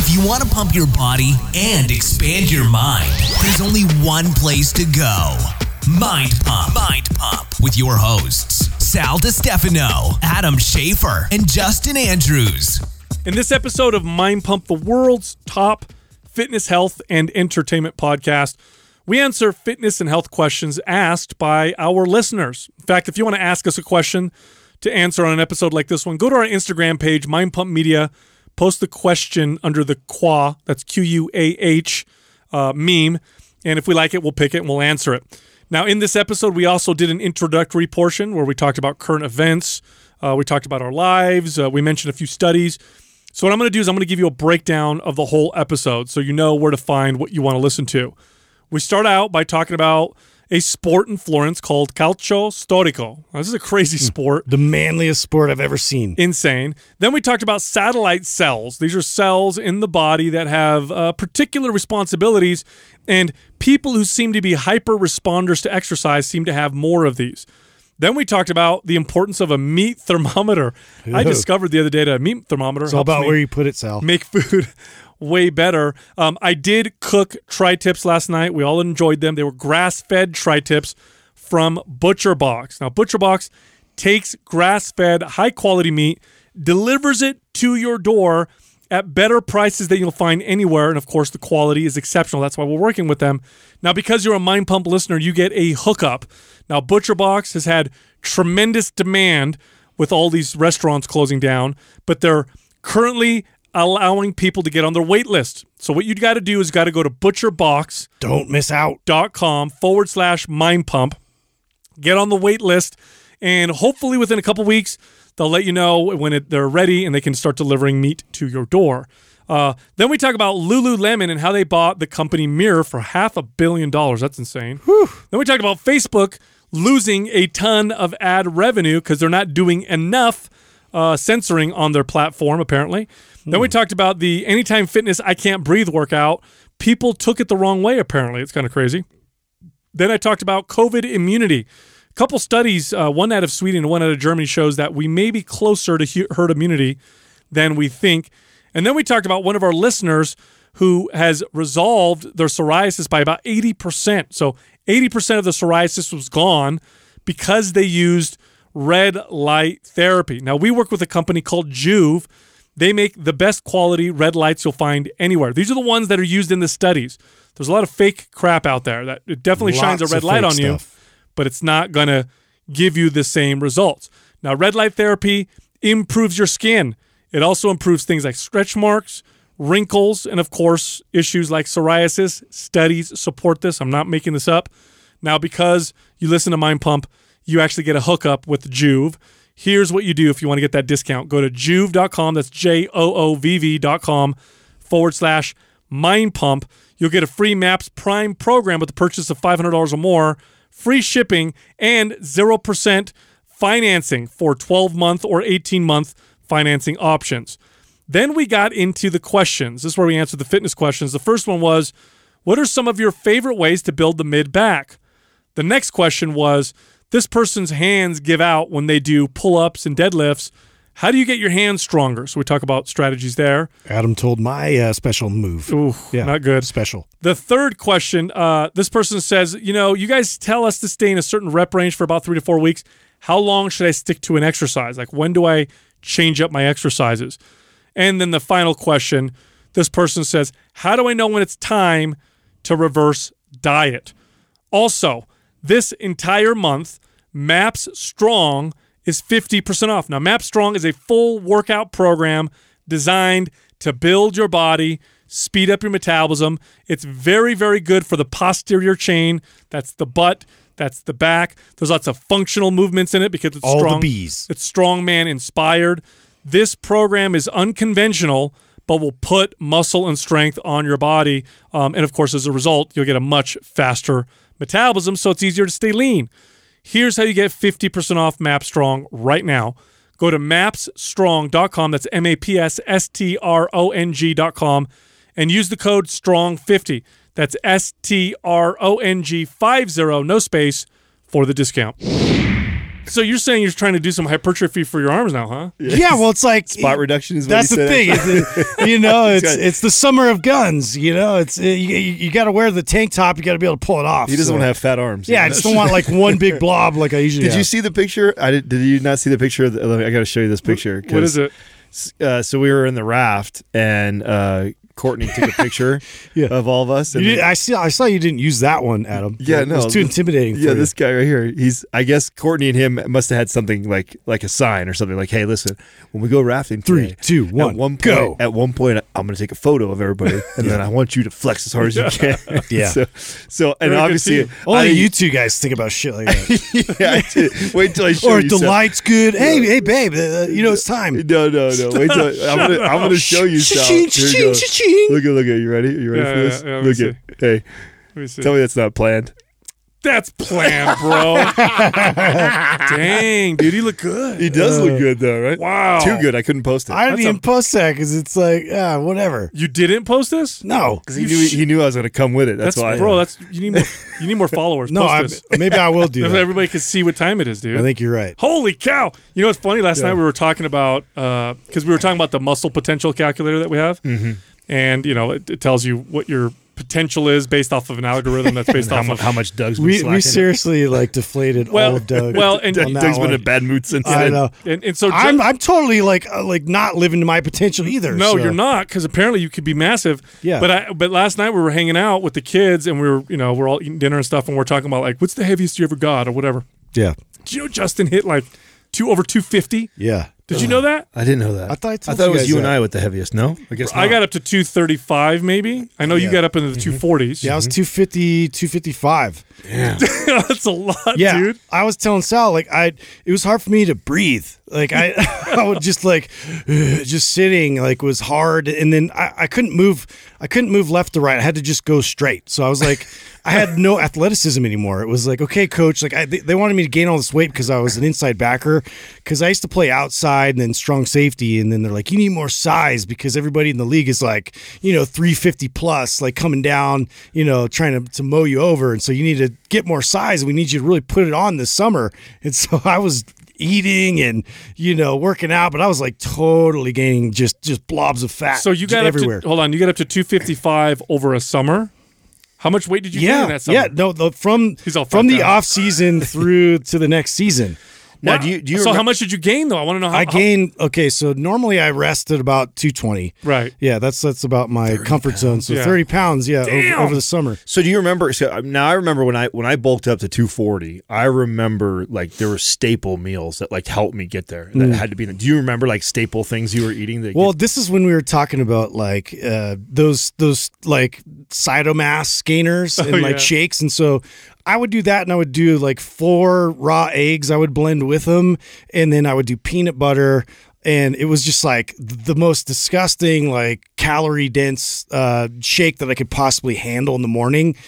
If you want to pump your body and expand your mind, there's only one place to go. Mind Pump. Mind Pump with your hosts, Sal Stefano, Adam Schafer, and Justin Andrews. In this episode of Mind Pump, the world's top fitness, health, and entertainment podcast, we answer fitness and health questions asked by our listeners. In fact, if you want to ask us a question to answer on an episode like this one, go to our Instagram page, Mind Pump Media post the question under the QUAH, that's Q U A H uh, meme. And if we like it, we'll pick it and we'll answer it. Now, in this episode, we also did an introductory portion where we talked about current events. Uh, we talked about our lives. Uh, we mentioned a few studies. So, what I'm going to do is I'm going to give you a breakdown of the whole episode so you know where to find what you want to listen to. We start out by talking about a sport in Florence called calcio storico. Now, this is a crazy hmm. sport. The manliest sport I've ever seen. Insane. Then we talked about satellite cells. These are cells in the body that have uh, particular responsibilities, and people who seem to be hyper responders to exercise seem to have more of these. Then we talked about the importance of a meat thermometer. I discovered the other day that a meat thermometer. It's all about where you put it, Sal. Make food way better. Um, I did cook tri tips last night. We all enjoyed them. They were grass fed tri tips from Butcher Box. Now, Butcher Box takes grass fed, high quality meat, delivers it to your door at better prices than you'll find anywhere. And of course, the quality is exceptional. That's why we're working with them. Now, because you're a Mind Pump listener, you get a hookup. Now, Butcher Box has had tremendous demand with all these restaurants closing down, but they're currently allowing people to get on their wait list. So what you got to do is got to go to butcherbox. Don't miss out. Dot com forward slash mind pump. Get on the wait list, and hopefully within a couple weeks they'll let you know when it, they're ready and they can start delivering meat to your door. Uh, then we talk about Lululemon and how they bought the company Mirror for half a billion dollars. That's insane. Whew. Then we talked about Facebook losing a ton of ad revenue because they're not doing enough uh, censoring on their platform, apparently. Then we hmm. talked about the Anytime Fitness I Can't Breathe workout. People took it the wrong way, apparently. It's kind of crazy. Then I talked about COVID immunity. A couple studies, uh, one out of Sweden and one out of Germany, shows that we may be closer to herd immunity than we think. And then we talked about one of our listeners who has resolved their psoriasis by about 80%. So 80% of the psoriasis was gone because they used red light therapy. Now, we work with a company called Joovv they make the best quality red lights you'll find anywhere. These are the ones that are used in the studies. There's a lot of fake crap out there that it definitely Lots shines a red light on stuff. you, but it's not going to give you the same results. Now, red light therapy improves your skin. It also improves things like stretch marks, wrinkles, and of course, issues like psoriasis. Studies support this. I'm not making this up. Now, because you listen to Mind Pump, you actually get a hookup with Joovv. Here's what you do if you want to get that discount. Go to joovv.com. That's J O O V V.com forward slash mind pump. You'll get a free MAPS Prime program with the purchase of $500 or more, free shipping, and 0% financing for 12 month or 18 month financing options. Then we got into the questions. This is where we answered the fitness questions. The first one was What are some of your favorite ways to build the mid back? The next question was this person's hands give out when they do pull ups and deadlifts. How do you get your hands stronger? So we talk about strategies there. Adam told my uh, special move. Ooh, yeah, not good. Special. The third question, uh, this person says, you know, you guys tell us to stay in a certain rep range for about three to four weeks. How long should I stick to an exercise? Like when do I change up my exercises? And then the final question, this person says, how do I know when it's time to reverse diet? Also, this entire month, MAPS Strong is 50% off. Now, MAPS Strong is a full workout program designed to build your body, speed up your metabolism. It's very, very good for the posterior chain. That's the butt. That's the back. There's lots of functional movements in it because it's All strong. the bees. It's strongman inspired. This program is unconventional, but will put muscle and strength on your body. Um, and of course, as a result, you'll get a much faster metabolism, so it's easier to stay lean. Here's how you get 50% off MAPS Strong right now. Go to mapsstrong.com, that's M A P S S T R O N G.com, and use the code STRONG50. That's S T R O N G 50, no space, for the discount. So you're saying you're trying to do some hypertrophy for your arms now, huh? Yeah, well, it's like Spot reduction is what That's he the said. thing. It's, you know, it's it's the summer of guns. You know, it's you, you got to wear the tank top. You got to be able to pull it off. He doesn't so- want to have fat arms. Yeah, I just don't want like one big blob like I usually. Did you see the picture? I did. Did you not see the picture? The, I got to show you this picture. What is it? Uh, so we were in the raft, and uh, Courtney took a picture Yeah. of all of us. And did, I see. I saw you didn't use that one, Adam. Yeah, it no, was too this- intimidating. yeah, this guy right here. He's. I guess Courtney and him must have had something like like a sign or something like, "Hey, listen, when we go rafting, Three, today, two, at one, one point, go." At one point, I'm going to take a photo of everybody, and then I want you to flex as hard as you can. Yeah. So, so and Very obviously, Only I- you two guys think about shit like that. yeah, I did. Wait till I show or you. the some- light's good. Hey, hey, babe. Uh, you know it's time. No, no, no. Wait till I, I'm gonna I'm gonna show you Sal. Cha-ching, Here you cha-ching, go. cha-ching. Look at look at you ready? You ready Yeah, for this? yeah, let me look see. at hey. Let me see. Tell me that's not planned. That's planned, bro. Dang, dude, he look good. He does look uh, good though, right? Wow. Too good. I couldn't post it. I didn't That's a- even post that because it's like, yeah, whatever. You didn't post this? No, because he knew he knew I was gonna come with it. That's, That's, why. bro. Uh, that's you need more. You need more followers. no. Post this. maybe I will do that. everybody can see what time it is, dude. I think you're right. Holy cow! You know what's funny? Last night we were talking about uh, because we were talking about the muscle potential calculator that we have, Mm-hmm. And you know it, it tells you what your potential is based off of an algorithm that's based how, off mu- of. how much Doug's been We slacking. we seriously like deflated Well- all of Doug. well, and- on that Doug's been one. in a bad mood since I then. know. And, and so I'm Ju- I'm totally like uh, like not living to my potential either. no, so- you're not because apparently you could be massive. Yeah. But I but last night we were hanging out with the kids and we were you know we're all eating dinner and stuff and we're talking about like what's the heaviest you ever got or whatever. Yeah, Did you know Justin hit like two over two fifty? yeah. Did you know that? I didn't know that. I thought I told thought you it was guys you and. I with the heaviest. No, I guess I not. got up to two thirty five maybe. I know you Yeah. got up into the mm-hmm. two forties. Yeah, I was mm-hmm. 250, 255. That's a lot, Yeah, dude. I was telling Sal like I, it was hard for me to breathe. Like I, I would just like, just sitting like was hard, and then I, I couldn't move. I couldn't move left to right. I had to just go straight. So I was like, I had no athleticism anymore. It was like, okay, coach, like I, they, they wanted me to gain all this weight because I was an inside backer, because I used to play outside and then strong safety, and then they're like, you need more size because everybody in the league is like, you know, 350 plus, like coming down, you know, trying to, to mow you over, and so you need to get more size, we need you to really put it on this summer. And so I was eating and you know working out but i was like totally gaining just just blobs of fat So you got up everywhere to hold on. You got up to two fifty five over a summer. How much weight did you gain yeah in that summer? yeah no the, from from the off season through to the next season Now, Wow. do you do you so how much did you gain though? I want to know how. i how- gain okay so normally i rest at about 220 right. yeah that's that's about my comfort zone so Yeah. 30 pounds yeah over, over the summer So do you remember? So uh, now I remember when I when I bulked up to 240. I remember like there were staple meals that like helped me get there. That had to be. Do you remember like staple things you were eating? That Mm. Well, get- this is when we were talking about like uh, those those like cytomass gainers and Oh, like yeah. shakes, and so I would do that, and I would do like four raw eggs. I would blend with them, and then I would do peanut butter. And it was just like the most disgusting, like calorie dense uh, shake that I could possibly handle in the morning.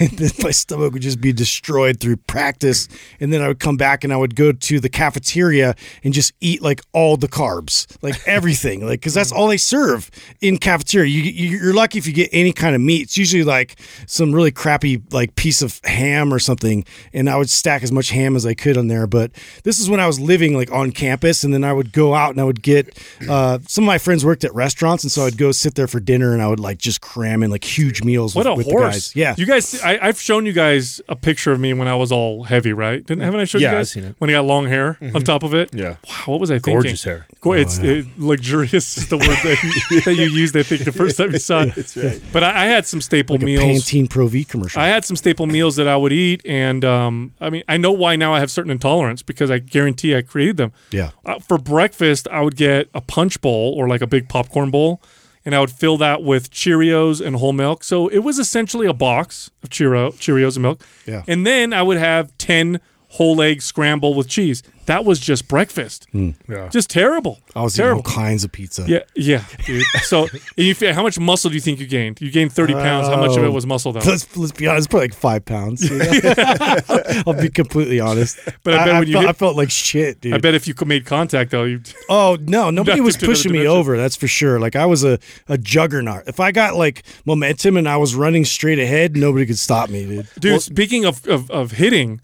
And then my stomach would just be destroyed through practice. And then I would come back and I would go to the cafeteria and just eat like all the carbs, like everything, like because that's all they serve in cafeteria. You, you- you're lucky if you get any kind of meat. It's usually like some really crappy like piece of ham or something. And I would stack as much ham as I could on there. But this is when I was living like on campus, and then I would go out and I would get uh, some of my friends worked at restaurants, and so I'd go sit there for dinner and I would like just cram in like huge meals. What with, a with the horse! guys. Yeah, you guys. I, I've shown you guys a picture of me when I was all heavy, right? Didn't haven't I showed Yeah, you I've guys seen it. when he got long hair on top of it? Yeah. Wow, what was I thinking? Gorgeous hair. Go- it's it, luxurious is the word that you, that you used. I think the first time you saw it. That's right. But I, I had some staple like a meals. Pantene Pro V commercial. I had some staple meals that I would eat, and um, I mean, I know why now I have certain intolerance because I guarantee I created them. yeah, Uh, for breakfast, I would get a punch bowl or like a big popcorn bowl, and I would fill that with Cheerios and whole milk. So it was essentially a box of Cheerio, Cheerios and milk. Yeah. And then I would have 10 whole egg scramble with cheese. That was just breakfast. Hmm. Yeah. Just terrible. I was eating all kinds of pizza. Yeah, yeah, dude. So, and you, how much muscle do you think you gained? You gained 30 pounds. How much of it oh. was muscle, though? Let's let's be honest, probably like five pounds. you know? I'll be completely honest. But I bet when you felt, hit- I felt like shit, dude. I bet if you made contact, though, you Oh no, nobody was it to another pushing me over. That's for sure. Like I was a, a juggernaut. If I got like momentum and I was running straight ahead, nobody could stop me, dude. Dude, speaking of, of, of hitting,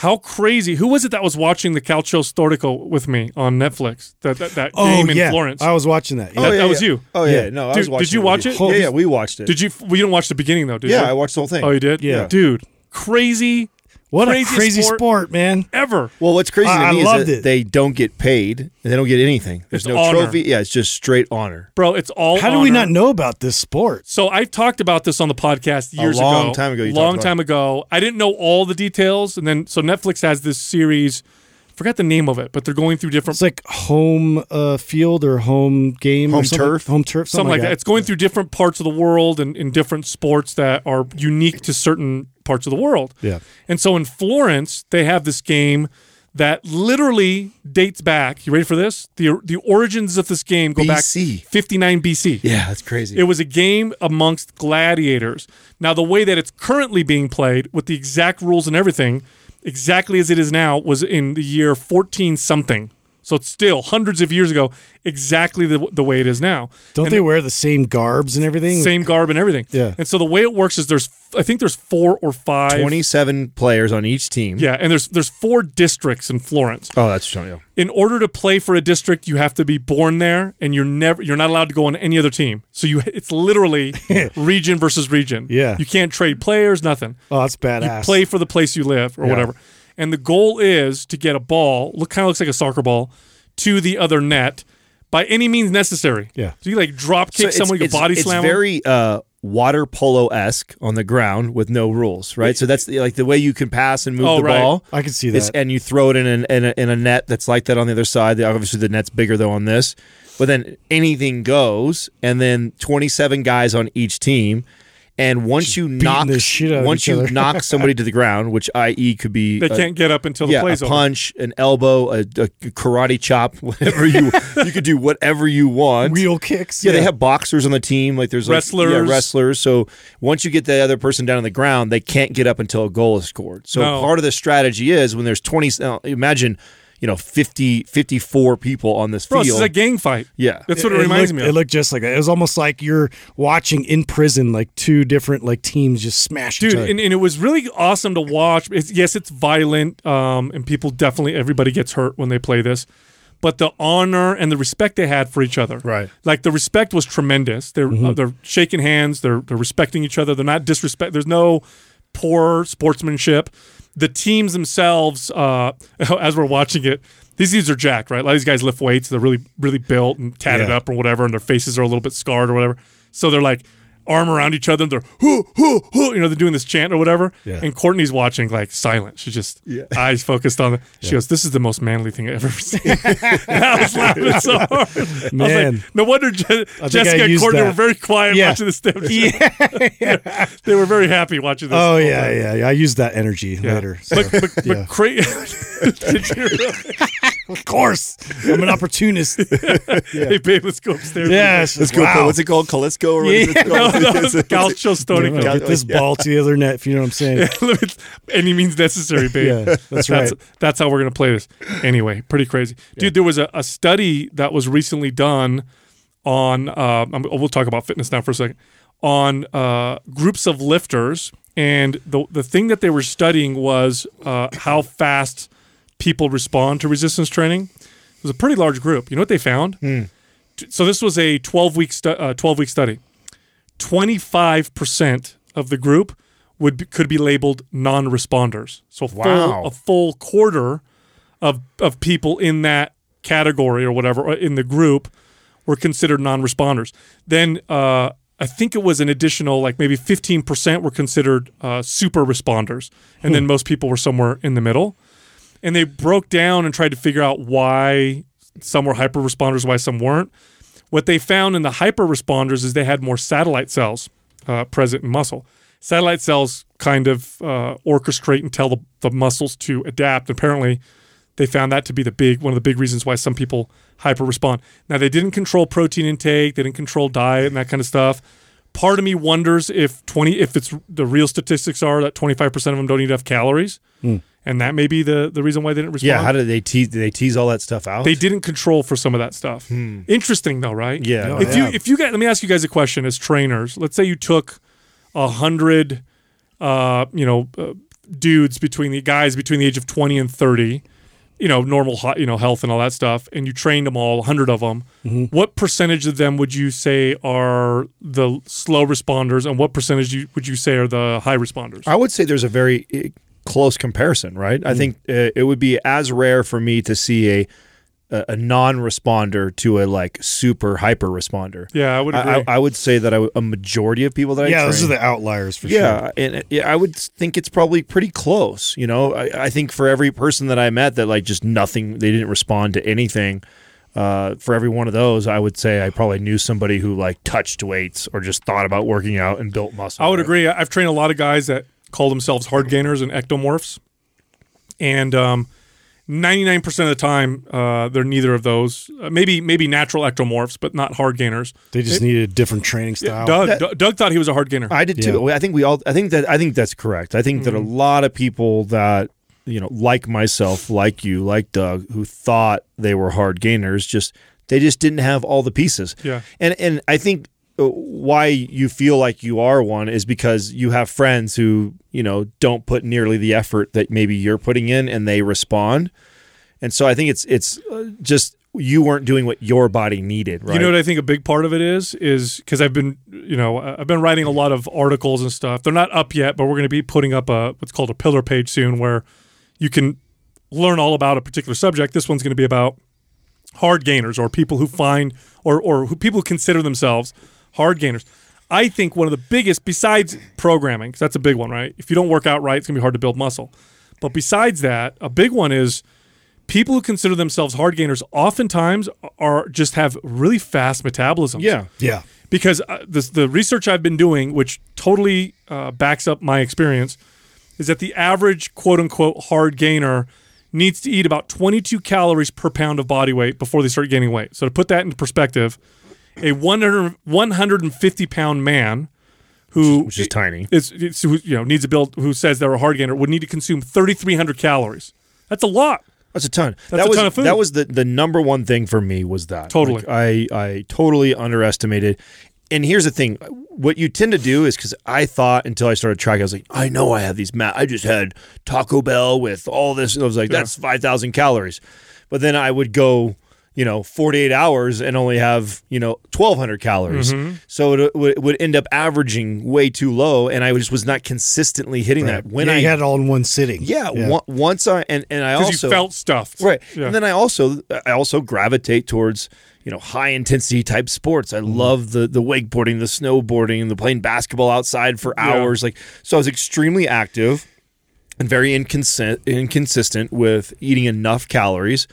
How crazy! Who was it that was watching the Calcio Storico with me on Netflix? That that, that Oh game in yeah, Florence. I was watching that. Oh, Yeah. that- that oh, was you. Oh yeah, Yeah. no, I Dude, was did watching you watch with it? you. Yeah, yeah, we watched it. Did you? Well, you didn't watch the beginning though, did Yeah, you? I watched the whole thing. Oh, you did? Yeah. dude, crazy. What a crazy sport sport, man. ever. Well, what's crazy I- to I me is that it. they don't get paid and they don't get anything. There's It's no honor. trophy. Yeah, it's just straight honor. Bro, it's all. How do we not know about this sport? So I've talked about this on the podcast years ago. long ago. time ago you long about time ago. I didn't know all the details, and then so Netflix has this series. Forgot the name of it, but they're going through different It's like home uh, field or home game, or Home something- turf? home turf, something like that. It's going through different parts of the world and in different sports that are unique to certain parts of the world. Yeah. And so in Florence, they have this game that literally dates back. You ready for this? The the origins of this game go BC. back 59 BC. Yeah, that's crazy. It was a game amongst gladiators. Now, the way that it's currently being played, with the exact rules and everything, exactly as it is now, was in the year 14 something. So it's still hundreds of years ago, exactly the, the way it is now. Don't And they wear the same garbs and everything? same garb and everything? Yeah. And so the way it works is there's, I think there's four or five. 27 players on each team. Yeah, and there's there's four districts in Florence. Oh, that's showing you. in order to play for a district, you have to be born there, and you're never you're not allowed to go on any other team. So you it's literally region versus region. Yeah. you can't trade players, nothing. Oh, that's You badass. play for the place you live or Yeah. whatever. And the goal is to get a ball, look kind of looks like a soccer ball, to the other net by any means necessary. Yeah. So you like drop kick it's- someone, you it's, body it's very uh, water polo esque on the ground with no rules, right? So that's the, like the way you can pass and move Oh, the right. ball. I can see It's- that. and you throw it in, an, in, a, in a net that's like that on the other side. The- Obviously, the net's bigger though on this, but then anything goes, and then twenty-seven guys on each team. And once you knock, the shit out once you knock somebody to the ground, which i.e. could be they a- can't get up until the yeah, a play's over. punch, an elbow, a, a karate chop, whatever you you could do whatever you want. Wheel kicks. Yeah, they have boxers on the team. Like there's like, Wrestlers. yeah, wrestlers. So once you get the other person down on the ground, they can't get up until a goal is scored. So No. part of the strategy is when there's 20. Now, imagine, you know, 50, 54 people on this Bro, field. this is a gang fight. yeah, That's what it, reminds looked, me It looked just like that. It was almost like you're watching in prison, like two different like teams just smash each dude and, and it was really awesome to watch. It's, yes it's violent um, and people definitely everybody gets hurt when they play this but the honor and the respect they had for each other. Right. like the respect was tremendous. They're uh, they're shaking hands. They're they're respecting each other. They're not disrespect there's no poor sportsmanship the teams themselves uh, as we're watching it these dudes are jacked right? A lot of these guys lift weights. They're really really built and tatted Yeah. up or whatever and their faces are a little bit scarred or whatever. So they're like arm around each other and they're hoo, hoo, hoo, you know they're doing this chant or whatever Yeah. and courtney's watching like silent she's just eyes focused on it she goes this is the most manly thing i've ever seen i was laughing so hard Man. like, no wonder Je- jessica and courtney that. were very quiet Yeah. watching this damn show. they were very happy watching this oh yeah, yeah, yeah. I used that energy Yeah. later. So. but but, but yeah. cra- Did you really? of course, I'm an opportunist. hey babe let's go upstairs yes, Let's go. Wow. What's it called? Calisco or what is it no, called? no, Calcio Storico. Get this ball to the other net. If you know what I'm saying. Any means necessary, babe. Yeah, that's that's right. That's how we're gonna play this. Anyway, pretty crazy, dude. There was a, a study that was recently done on. Uh, I'm- we'll talk about fitness now for a second. On uh, groups of lifters, and the the thing that they were studying was uh, how fast people respond to resistance training. It was a pretty large group. You know what they found? T- So this was a 12 week stu- uh, 12 week study. 25% of the group would be, could be labeled non-responders. So a full, Wow. a full quarter of of people in that category or whatever in the group were considered non-responders. Then uh, I think it was an additional like maybe 15% were considered uh, super responders, and then most people were somewhere in the middle. And they broke down and tried to figure out why some were hyper responders, why some weren't. What they found in the hyper responders is they had more satellite cells uh, present in muscle. Satellite cells kind of uh, orchestrate and tell the, the muscles to adapt. Apparently, they found that to be the big one of the big reasons why some people hyper respond. Now they didn't control protein intake, they didn't control diet and that kind of stuff. Part of me wonders if twenty if it's the real statistics are that twenty five percent of them don't eat enough calories, and that may be the the reason why they didn't respond. Yeah. How did they tease? Did they tease all that stuff out? They didn't control for some of that stuff. Interesting though, right? Yeah. Oh, if yeah. you if you guys let me ask you guys a question as trainers. Let's say you took a hundred, uh, you know, uh, dudes between the guys between the age of 20 and 30, you know, normal, ho- you know, health and all that stuff, and you trained them all, 100 of them, what percentage of them would you say are the slow responders, and what percentage would you say are the high responders? I would say there's a very close comparison, right? I think uh, it would be as rare for me to see a a, a non-responder to a like super hyper responder. Yeah, I would agree. I, I, I would say that I w a majority of people that I yeah, those are the outliers for sure. yeah, and uh, yeah, I would think it's probably pretty close. You know, I, I think for every person that I met that like just nothing, they didn't respond to anything. Uh, for every one of those, I would say I probably knew somebody who like touched weights or just thought about working out and built muscle. I would right? agree. I've trained a lot of guys that call themselves hard gainers and ectomorphs, and um, 99% of the time uh, they're neither of those. Uh, maybe maybe natural ectomorphs, but not hard gainers. They just needed a different training style. Doug, Doug, Doug thought he was a hard gainer. I did too. I think we all. I think that. I think that's correct. I think that Mm-hmm. a lot of people that you know, like myself, like you, like Doug, who thought they were hard gainers, just they just didn't have all the pieces. Yeah. And and I think why you feel like you are one is because you have friends who you know don't put nearly the effort that maybe you're putting in, and they respond. And so I think it's it's uh, just you weren't doing what your body needed. Right. You know what I think a big part of it is is because I've been you know I've been writing a lot of articles and stuff. They're not up yet, but we're going to be putting up a what's called a pillar page soon where you can learn all about a particular subject. This one's going to be about hard gainers or people who find or or who people consider themselves hard gainers. I think one of the biggest besides programming, 'cause that's a big one, right? If you don't work out right, it's going to be hard to build muscle. But besides that, a big one is people who consider themselves hard gainers oftentimes are just have really fast metabolisms. Yeah. Yeah. Because uh, this, the research I've been doing, which totally uh, backs up my experience, is that the average quote unquote hard gainer needs to eat about 22 calories per pound of body weight before they start gaining weight. So to put that into perspective, a 100, 150 pound man who Which is tiny. is, is who, you know needs to build who says they're a hard gainer would need to consume 3,300 calories. That's a lot. That's a ton. That's that a was ton of food. that was the the number one thing for me was that Totally. Like, I I totally underestimated. And here's the thing: what you tend to do is because I thought until I started tracking, I was like, I know I have these. Ma- I just had Taco Bell with all this. And I was like, that's five thousand calories. But then I would go, you know, 48 hours and only have you know 1,200 calories. Mm-hmm. So it would, would end up averaging way too low, and I just was not consistently hitting that. When yeah, I had it all in one sitting. yeah, on- once I and and I also you felt stuffed. Right. Yeah. And then I also I also gravitate towards, you know, high intensity type sports. I love the the wakeboarding, the snowboarding, the playing basketball outside for Yeah. hours. Like so I was extremely active and very inconsistent inconsistent with eating enough calories.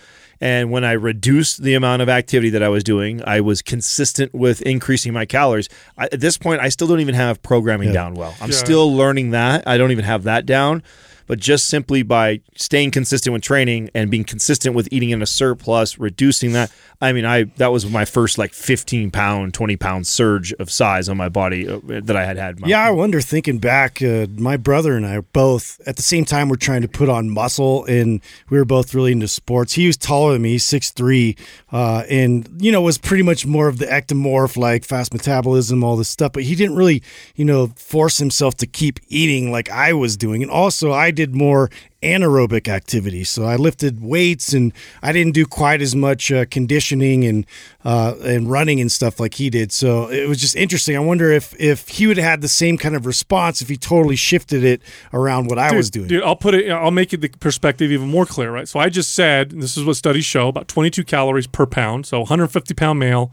And when I reduced the amount of activity that I was doing, I was consistent with increasing my calories. I, at this point, I still don't even have programming down well. I'm Yeah. still learning that. I don't even have that down. But just simply by staying consistent with training and being consistent with eating in a surplus, reducing that, I mean, I that was my first like 15 pound, 20 pound surge of size on my body uh, that I had had. Yeah, I wonder. Thinking back, uh, my brother and I both at the same time were trying to put on muscle, and we were both really into sports. He was taller than me, six three, uh, and you know was pretty much more of the ectomorph, like fast metabolism, all this stuff. But he didn't really, you know, force himself to keep eating like I was doing. And also, I did more anaerobic activity. So I lifted weights and I didn't do quite as much uh, conditioning and uh, and running and stuff like he did. So it was just interesting. I wonder if if he would have had the same kind of response if he totally shifted it around what I was doing. Dude, I'll put it. I'll make it the perspective even more clear, right? So I just said, and this is what studies show: about 22 calories per pound. So 150 pound male,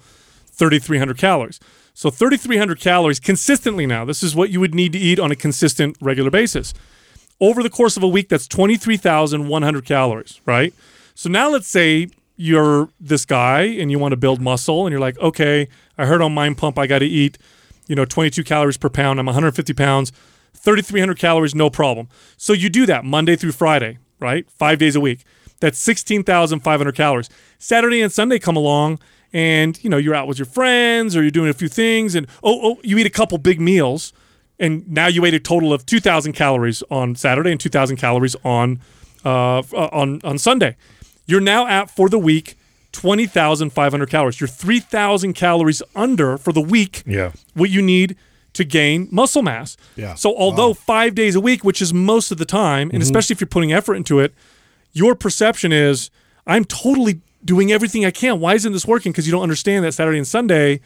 3,300 calories. So 3,300 calories consistently. Now, this is what you would need to eat on a consistent, regular basis. Over the course of a week, that's 23,100 calories, right? So now let's say you're this guy and you want to build muscle, and you're like, okay, I heard on Mind Pump I got to eat, you know, 22 calories per pound. I'm 150 pounds. 3,300 calories, no problem. So you do that Monday through Friday, right? Five days a week. That's 16,500 calories. Saturday and Sunday come along and, you know, you're out with your friends or you're doing a few things and, oh, oh, you eat a couple big meals and now you ate a total of 2,000 calories on Saturday and 2,000 calories on, uh, on, on Sunday. You're now at, for the week, 20,500 calories. You're 3,000 calories under for the week Yeah. what you need to gain muscle mass. Yeah. So although five days a week, which is most of the time, Mm-hmm. and especially if you're putting effort into it, your perception is I'm totally doing everything I can. Why isn't this working? Because you don't understand that Saturday and Sunday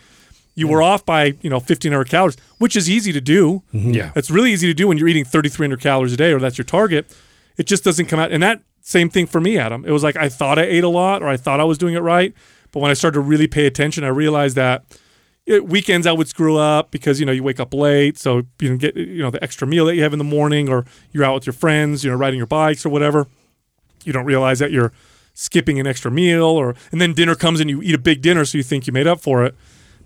you were off by you know 1500 calories, which is easy to do. Mm-hmm. Yeah. It's really easy to do when you're eating 3,300 calories a day, or that's your target. It just doesn't come out. And that same thing for me, Adam. It was like I thought I ate a lot, or I thought I was doing it right, but when I started to really pay attention, I realized that it, weekends I would screw up because you know you wake up late, so you don't get you know the extra meal that you have in the morning, or you're out with your friends, you know, riding your bikes or whatever. You don't realize that you're skipping an extra meal, or and then dinner comes and you eat a big dinner, so you think you made up for it,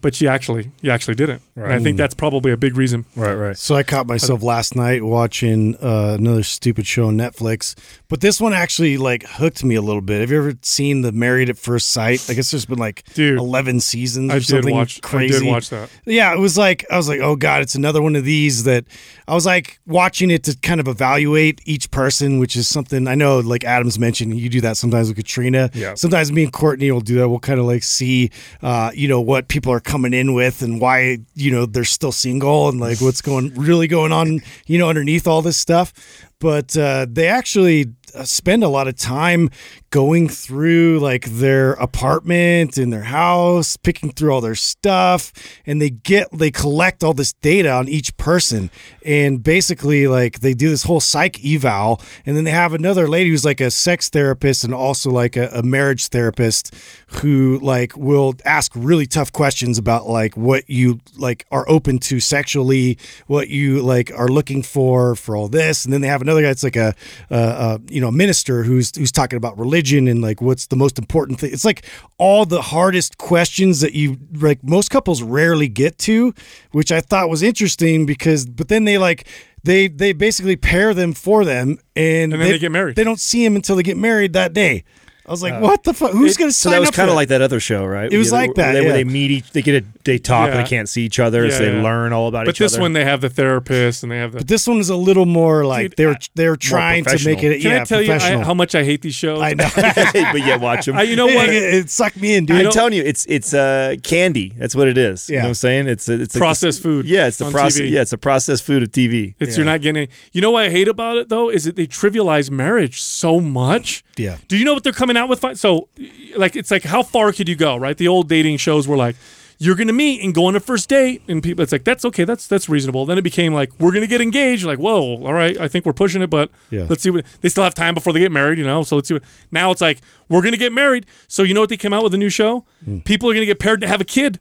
but you actually you actually didn't. And I think that's probably a big reason. Right, right. So I caught myself last night watching uh, another stupid show on Netflix, but this one actually like hooked me a little bit. Have you ever seen the Married at First Sight? I guess there's been like Dude, eleven seasons. I or did watch. crazy. I did watch that. Yeah, it was like I was like, oh god, it's another one of these that I was like watching it to kind of evaluate each person, which is something I know. Like Adams mentioned, you do that sometimes with Katrina. Yeah. Sometimes me and Courtney will do that. We'll kind of like see, uh, you know, what people are coming in with and why you know they're still single and like what's going really going on, you know, underneath all this stuff. But uh, they actually Uh, spend a lot of time going through like their apartment and their house, picking through all their stuff, and they get they collect all this data on each person, and basically like they do this whole psych eval, and then they have another lady who's like a sex therapist and also like a, a marriage therapist who like will ask really tough questions about like what you like are open to sexually, what you like are looking for for all this, and then they have another guy that's like a, a, a you know minister who's who's talking about religion and like what's the most important thing. It's like all the hardest questions that you like most couples rarely get to, which I thought was interesting because but then they like they they basically pair them for them and, And then they get married. They don't see him until they get married that day. I was like, what the fuck? Who's going to sign So sign that was kind of like that other show, right? It was Yeah, like that, They, where yeah. they meet each, they get a, they talk, Yeah. and they can't see each other, so they yeah. learn all about But each other. But this one, they have the therapist and they have the. But this one is a little more like Dude, they're I- they were trying to make it. Can yeah, I tell you I, how much I hate these shows? I know. but yeah, watch them. I- you know what? it, it sucked me in, dude. I'm telling you, it's it's uh, candy. That's what it is. You Yeah. know what I'm saying? It's it's Processed the- food Yeah, it's the process. TV. Yeah, it's the processed food of TV. It's you're not getting. You know what I hate about it though is that they trivialize marriage so much. Yeah. Do you know what they're coming out with? fi- So, like, it's like how far could you go? Right. The old dating shows were like, you're gonna meet and go on a first date, and people, it's like that's okay, that's that's reasonable. Then it became like we're gonna get engaged. Like, whoa, all right, I think we're pushing it, but Yeah. let's see what they still have time before they get married, you know. So let's see what. Now it's like we're gonna get married. So you know what they came out with a new show? Hmm. People are gonna get paired to have a kid.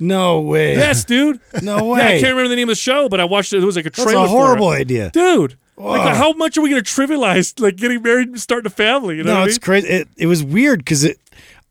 No way. Yes, dude. No Yeah, I can't remember the name of the show, but I watched it. It was like a That's trailer. a for it. horrible idea. dude. Like, how much are we going to trivialize like getting married and starting a family? You know No, I it's mean? crazy. It, it was weird because it.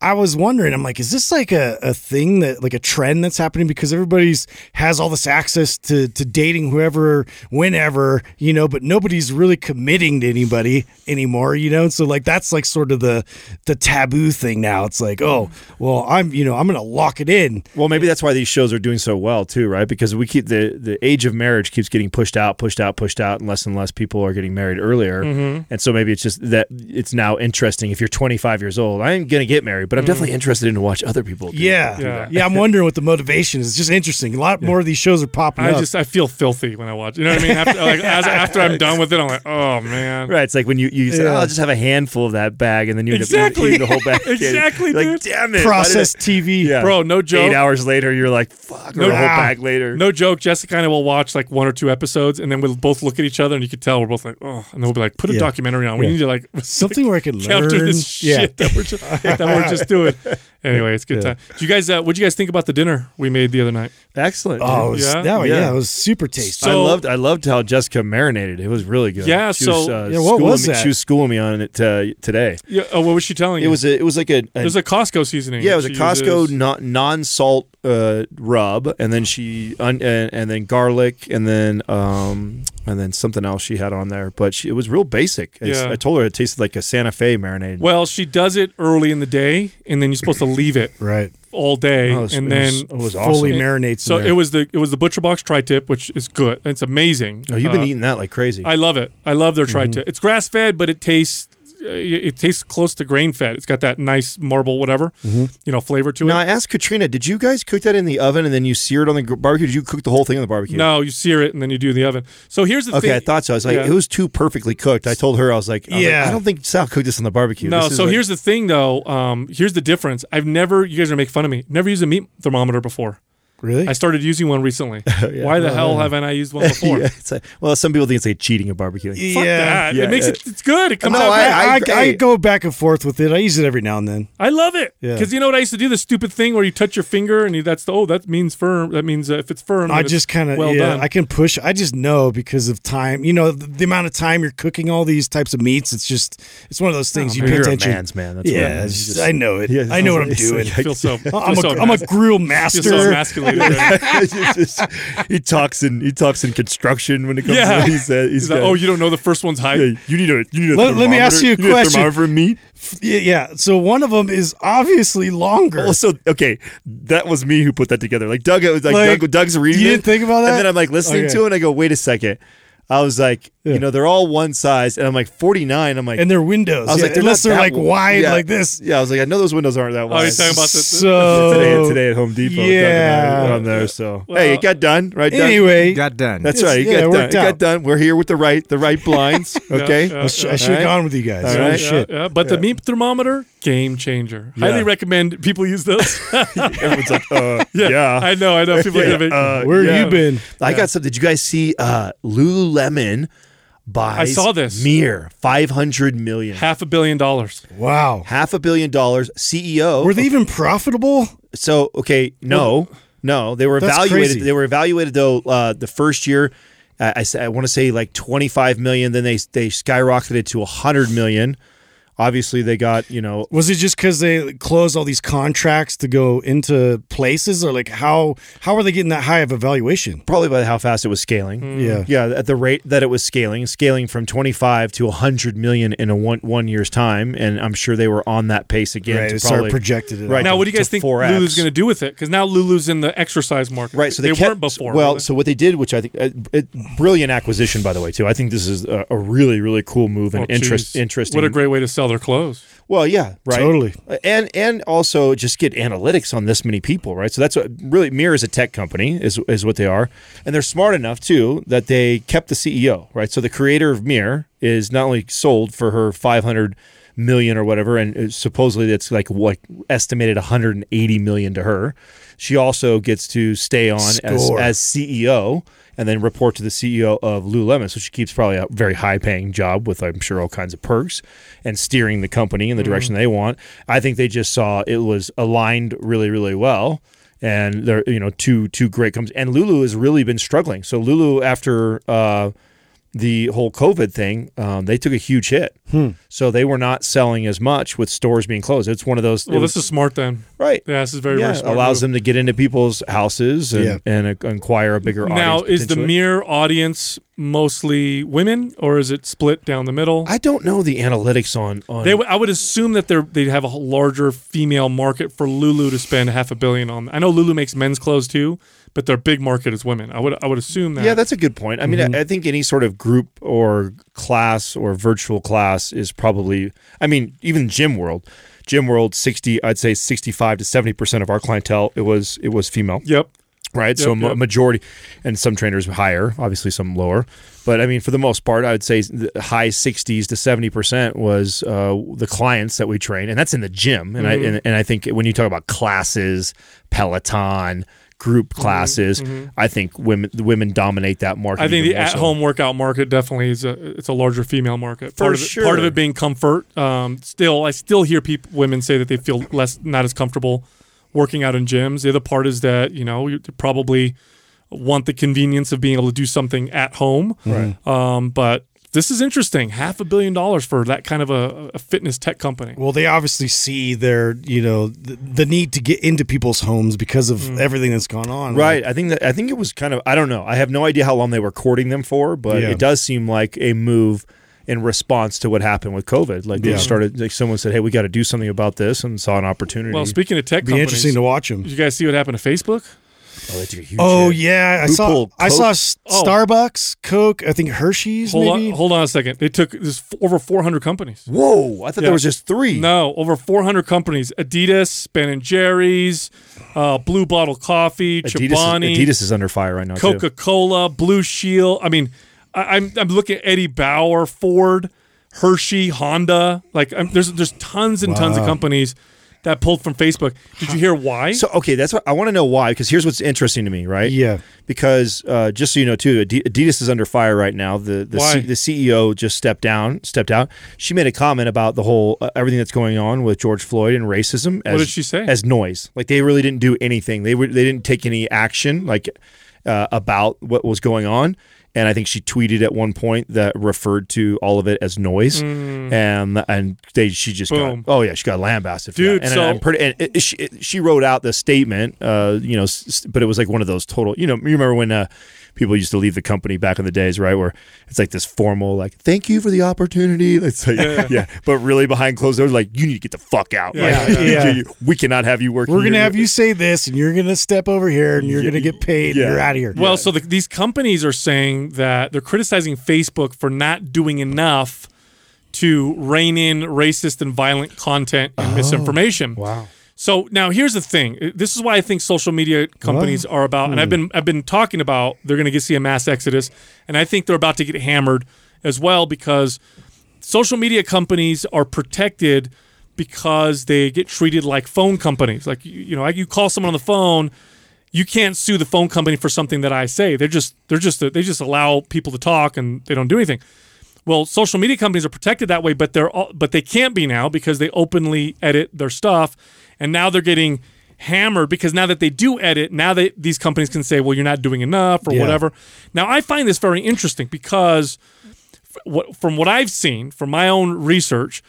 I was wondering. I'm like, is this like a, a thing that like a trend that's happening because everybody's has all this access to to dating whoever, whenever, you know, but nobody's really committing to anybody anymore, you know. So like that's like sort of the the taboo thing now. It's like, oh, well, I'm you know I'm gonna lock it in. Well, maybe that's why these shows are doing so well too, right? Because we keep the the age of marriage keeps getting pushed out, pushed out, pushed out, and less and less people are getting married earlier. Mm-hmm. And so maybe it's just that it's now interesting. If you're 25 years old, I ain't gonna get married, but I'm definitely mm. interested in to watch other people. Do, Yeah, do Yeah. yeah. I'm wondering what the motivation is. It's just interesting. A lot more of these shows are popping I up. just I feel filthy when I watch. You know what I mean? After like as, after I'm done with it, I'm like, oh man. Right, it's like when you you say, oh, Yeah. "Oh, I'll just have a handful of that bag," and then you end up Exactly. eating the whole bag. Exactly, You're like, damn it, why Processed TV. Yeah. Bro, no joke. Eight hours later, you're like, "Fuck," No or a whole doubt. bag later. No joke. Jessica and I will watch like one or two episodes, and then we'll both look at each other, and you could tell we're both like, oh, and then we'll be like, put a Yeah. documentary on. We Yeah. need to like Something where I can learn. counter this yeah. shit that we're just, that we're just doing. Anyway, it's good Yeah. time. Do you guys? Uh, what do you guys think about the dinner we made the other night? Excellent. Oh, it was, Yeah? that, yeah. Yeah. it was super tasty. So- I loved I loved how Jessica marinated. It was really good. Yeah, She was, so- uh, Yeah, what schooling was me, that? She was schooling me on it uh, today. Yeah. Oh, what was she telling you? It was a, it was like a, a There's a Costco seasoning. yeah, it was a Costco non non salt uh, rub, and then she un, and, and then garlic, and then um and then something else she had on there. But she, it was real basic. I, Yeah. I told her it tasted like a Santa Fe marinade. Well, she does it early in the day, and then you're supposed to leave it right. all day, Oh, it was- and it then was, it was awesome. Fully marinates. so it was the it was the Butcher Box tri-tip, which is good. It's amazing. Oh, you've been Uh, eating that like crazy. I love it. I love their tri-tip. It's grass fed, but it tastes it tastes close to grain fed. It's got that nice marble whatever, Mm-hmm. you know, flavor to it. Now. I asked Katrina, did you guys cook that in the oven and then you sear it on the barbecue? Did you cook the whole thing on the barbecue? No, you sear it and then you do in the oven. So here's the Okay, thing. I thought so. I was like, Yeah. it was too perfectly cooked. I told her, I was like, I was like, Yeah. I don't think Sal cooked this on the barbecue. No, so like- here's the thing though. Um, here's the difference. I've never. You guys are gonna make fun of me. Never used a meat thermometer before. Really? I started using one recently. Why the hell haven't I used one before? yeah, it's like, well, some people think it's like cheating at barbecuing. Fuck yeah. that. Yeah, it makes yeah. it. It's good. It comes No, out. I- good. I, I, I- go back and forth with it. I use it every now and then. I love it Yeah. because you know what I used to do the stupid thing where you touch your finger and you, that's the oh that means firm. That means uh, if it's firm. I just kind of well yeah. done. I can push. I just know because of time. You know the, the amount of time you're cooking all these types of meats. It's just it's one of those things you You're pay a attention. man's man. That's yeah, what it's it's just- just- I know it. Yeah, I know what I'm doing. I feel so. I'm a, so I'm a emas- grill master. So emasculated. right now. It's just- he talks in he talks in construction when it comes Yeah. to he's, uh, he's He's like, got- oh, you don't know the first one's height. yeah, you need a you need a Let- let me ask thermometer. you a need question. thermometer for meat. yeah, yeah. So one of them is obviously longer. Also, okay, that was me who put that together. Like Doug, it was like, Like, Doug, Doug's reading. you didn't think about that? And then I'm like listening Okay. to it, and I go, wait a second. I was like, Yeah. you know, they're all one size, and I'm like 49. I'm like, and they're windows. I was yeah, like, they're unless they're like w- wide yeah. like this. Yeah, I was like, I know those windows aren't that Oh, wide. he's talking about the. So today, today at Home Depot. Doug and I Yeah. were on there. So Well, hey, it got done, right? Doug? anyway, Got done. that's right. It yeah, got it done. It got done. We're here with the right, the right blinds. Okay. yeah, I, I should have Alright. gone with you guys. All Oh, shit. Yeah, yeah. But the meat thermometer, game changer. Yeah. Highly recommend people use those. Everyone's like, uh, yeah. I know, I know. People are gonna be. uh, Where yeah. you been? I got some. Did you guys see uh, Lululemon buys I saw this. Mirror five hundred million, half a billion dollars. Wow. half a billion dollars. CEO. Were they even profitable? so okay? No, no. They were That's evaluated. crazy. They were evaluated though. Uh, the first year, uh, I sa- I want to say like twenty five million. Then they they skyrocketed to hundred million. Obviously, they got you know Was it just because they closed all these contracts to go into places, or like how how are they getting that high of a valuation? probably by how fast it was scaling. Mm. Yeah. Yeah, at the rate that it was scaling, scaling from 25 to 100 million in a one one year's time, and I'm sure they were on that pace again. right. to It started probably, projected it. Right. out. Now, what do you guys think 4X. Lulu's going to do with it? Because now Lulu's in the exercise market. Right, so they, they, kept, weren't before. Well, were they? so what they did, which I think, uh, it, brilliant acquisition, by the way, too. I think this is a, a really, really cool move and Oh, interest, geez. interesting. What a great way to sell their clothes. Well, yeah, right. Totally. And and also just get analytics on this many people, right? So that's what really Mirror is a tech company is is what they are, and they're smart enough too that they kept the CEO, right? So the creator of Mirror is not only sold for her five hundred million or whatever, and uh, supposedly it's like what estimated 180 million to her. She also gets to stay on as, as CEO and then report to the CEO of Lululemon. So she keeps probably a very high paying job with, I'm sure, all kinds of perks and steering the company in the direction they want. I think they just saw it was aligned really, really well. And they're, you know, two two great companies. And Lulu has really been struggling. So Lulu, after uh, the whole COVID thing, um, they took a huge hit. So they were not selling as much with stores being closed. It's one of those. Well, it this is smart then. right. Yeah, this is very, yeah, very smart. allows move. them to get into people's houses and, Yeah. and acquire a bigger Now, audience. Now, is the potentially. mirror audience mostly women, or is it split down the middle? I don't know the analytics on on. They, w- I would assume that they they have a larger female market for Lulu to spend half a billion on. I know Lulu makes men's clothes too, but their big market is women. I would I would assume that. yeah, that's a good point. I mean, I, I think any sort of group or class or virtual class is probably. I mean, even gym world, gym world, sixty. I'd say sixty-five to seventy percent of our clientele it was it was female. Yep. right? so Yep, ma- yep. majority, and some trainers higher, obviously some lower. But I mean, for the most part, I would say the high 60s to 70 percent was uh, the clients that we train, and that's in the gym. And I Mm-hmm. and, and I think when you talk about classes, Peloton, group Mm-hmm. classes, I think women the women dominate that market. I think the more so. at-home workout market definitely is a it's a larger female market. For part of it, sure. part of it being comfort. Um, still, I still hear people women say that they feel less not as comfortable working out in gyms. The other part is that you know you probably want the convenience of being able to do something at home. Right. Um, but this is interesting. Half a billion dollars for that kind of a, a fitness tech company. Well, they obviously see their, you know, the, the need to get into people's homes because of Mm. everything that's gone on. Right. I think that I think it was kind of I don't know. I have no idea how long they were courting them for, but Yeah. it does seem like a move in response to what happened with COVID. Like they Yeah. started like someone said, "Hey, we got to do something about this," and saw an opportunity. Well, speaking of tech Be companies, interesting to watch them. did you guys see what happened to Facebook? Oh, they took a huge Oh hit. yeah, I Who saw. pulled I saw Coke? S- Oh. Starbucks, Coke. I think Hershey's. Hold maybe. on, hold on a second. They took this f- over 400 companies. Whoa! I thought Yeah. there was just three. No, over 400 companies: Adidas, Ben and Jerry's, uh, Blue Bottle Coffee, Adidas, Chobani, is, Adidas is under fire right now. too. Coca Cola, Blue Shield. I mean, I, I'm I'm looking at Eddie Bauer, Ford, Hershey, Honda. Like I'm, there's there's tons and tons of companies that pulled from Facebook. Did you hear why? So okay, that's what I want to know why. Because here's what's interesting to me, right? Yeah. Because uh, just so you know, too, Adidas is under fire right now. The the, Why? C- the CEO just stepped down, stepped out. She made a comment about the whole uh, everything that's going on with George Floyd and racism. As, did she say? As noise, like they really didn't do anything. They were they didn't take any action, like uh, about what was going on. And I think she tweeted at one point that referred to all of it as noise, and and they she just Mm. Boom. got oh yeah she got lambasted for Dude, that. And so- I'm pretty and it, she, it- she wrote out the statement, uh, you know, s- s- but it was like one of those total, you know, you remember when uh, people used to leave the company back in the days, right? Where it's like this formal, like, thank you for the opportunity. It's like, Yeah. yeah. but really behind closed doors, like, you need to get the fuck out. Yeah, Like, yeah. you- we cannot have you working. We're gonna here. have you say this, and you're gonna step over here, and you're Yeah, gonna get paid. yeah. And you're out of here. Well, so the, these companies are saying that they're criticizing Facebook for not doing enough to rein in racist and violent content and oh, misinformation. wow. So now here's the thing. Uh, this is why I think social media companies are about, and I've been hmm. I've been talking about they're going to see a mass exodus, and I think they're about to get hammered as well because social media companies are protected because they get treated like phone companies. Like you, you know, you call someone on the phone, you can't sue the phone company for something that I say. They're just they're just they just allow people to talk and they don't do anything. Well, social media companies are protected that way, but they're all, but they can't be now because they openly edit their stuff, and now they're getting hammered because now that they do edit, now that these companies can say, "Well, you're not doing enough" or Yeah. whatever. Now, I find this very interesting because from what I've seen from my own research,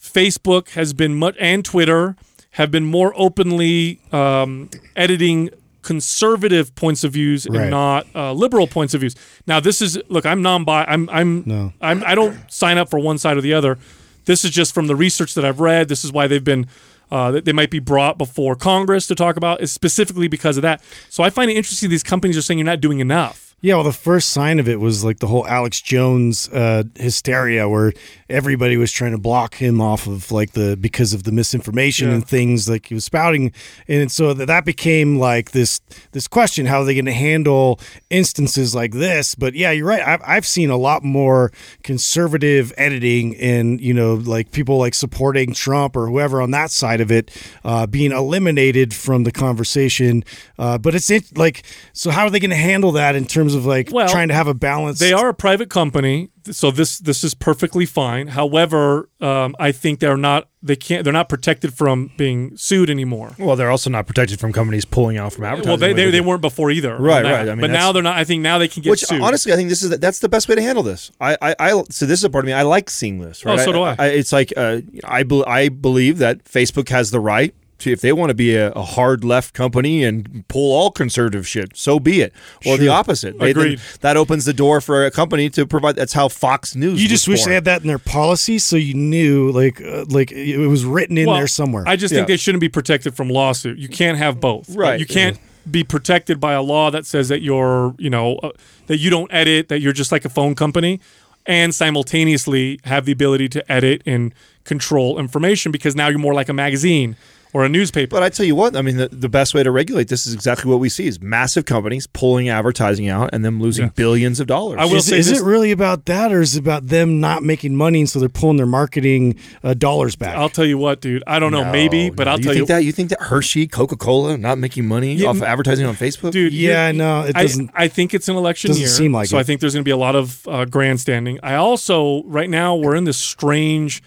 Facebook has been much and Twitter have been more openly um, editing conservative points of views and not uh, liberal points of views. Now, this is look. I'm non-bi. I'm I'm, No. I'm I don't sign up for one side or the other. This is just from the research that I've read. This is why they've been. Uh, they might be brought before Congress to talk about is specifically because of that. So I find it interesting these companies are saying you're not doing enough. Yeah, well, the first sign of it was like the whole Alex Jones uh, hysteria, where everybody was trying to block him off of like the because of the misinformation Yeah. and things like he was spouting, and so that that became like this this question: how are they going to handle instances like this? But yeah, you're right. I've I've seen a lot more conservative editing, and you know, like people like supporting Trump or whoever on that side of it uh, being eliminated from the conversation. Uh, but it's it, like, so how are they going to handle that in terms of like Well, trying to have a balance? They are a private company, so this this is perfectly fine. However, um, I think they're not they can't they're not protected from being sued anymore. Well, they're also not protected from companies pulling out from advertising. Well, they, they, they weren't before either, Right, right. I mean, but now they're not. I think now they can get Which sued. honestly, I think this is that's the best way to handle this. I, I, I so this is a part of me. I like seeing this. Right? Oh, so do I. it's like uh, I, bel I believe that Facebook has the right to, if they want to be a, a hard left company and pull all conservative shit, so be it. Or the opposite. They- then that opens the door for a company to provide. That's how Fox News. You was just wish born. they had that in their policy, so you knew, like, uh, like it was written in Well, there somewhere. I just think Yeah. they shouldn't be protected from lawsuit. You can't have both. Right. You can't be protected by a law that says that you're, you know, uh, that you don't edit, that you're just like a phone company, and simultaneously have the ability to edit and control information because now you're more like a magazine or a newspaper. But I tell you what, I mean, the, the best way to regulate this is exactly what we see: is massive companies pulling advertising out and them losing Yeah. billions of dollars. I will is say is this- it really about that, or is it about them not making money, and so they're pulling their marketing uh, dollars back? I'll tell you what, dude. I don't know, No, maybe, but no. I'll you tell think you, that you think that Hershey, Coca Cola, not making money Yeah, off of advertising on Facebook, dude. yeah, you're- no, it doesn't. I, think it's an election doesn't year, seem like so it. I think there's going to be a lot of uh, grandstanding. I also, right now, we're in this strange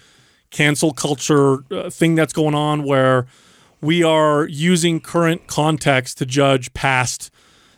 cancel culture uh, thing that's going on where we are using current context to judge past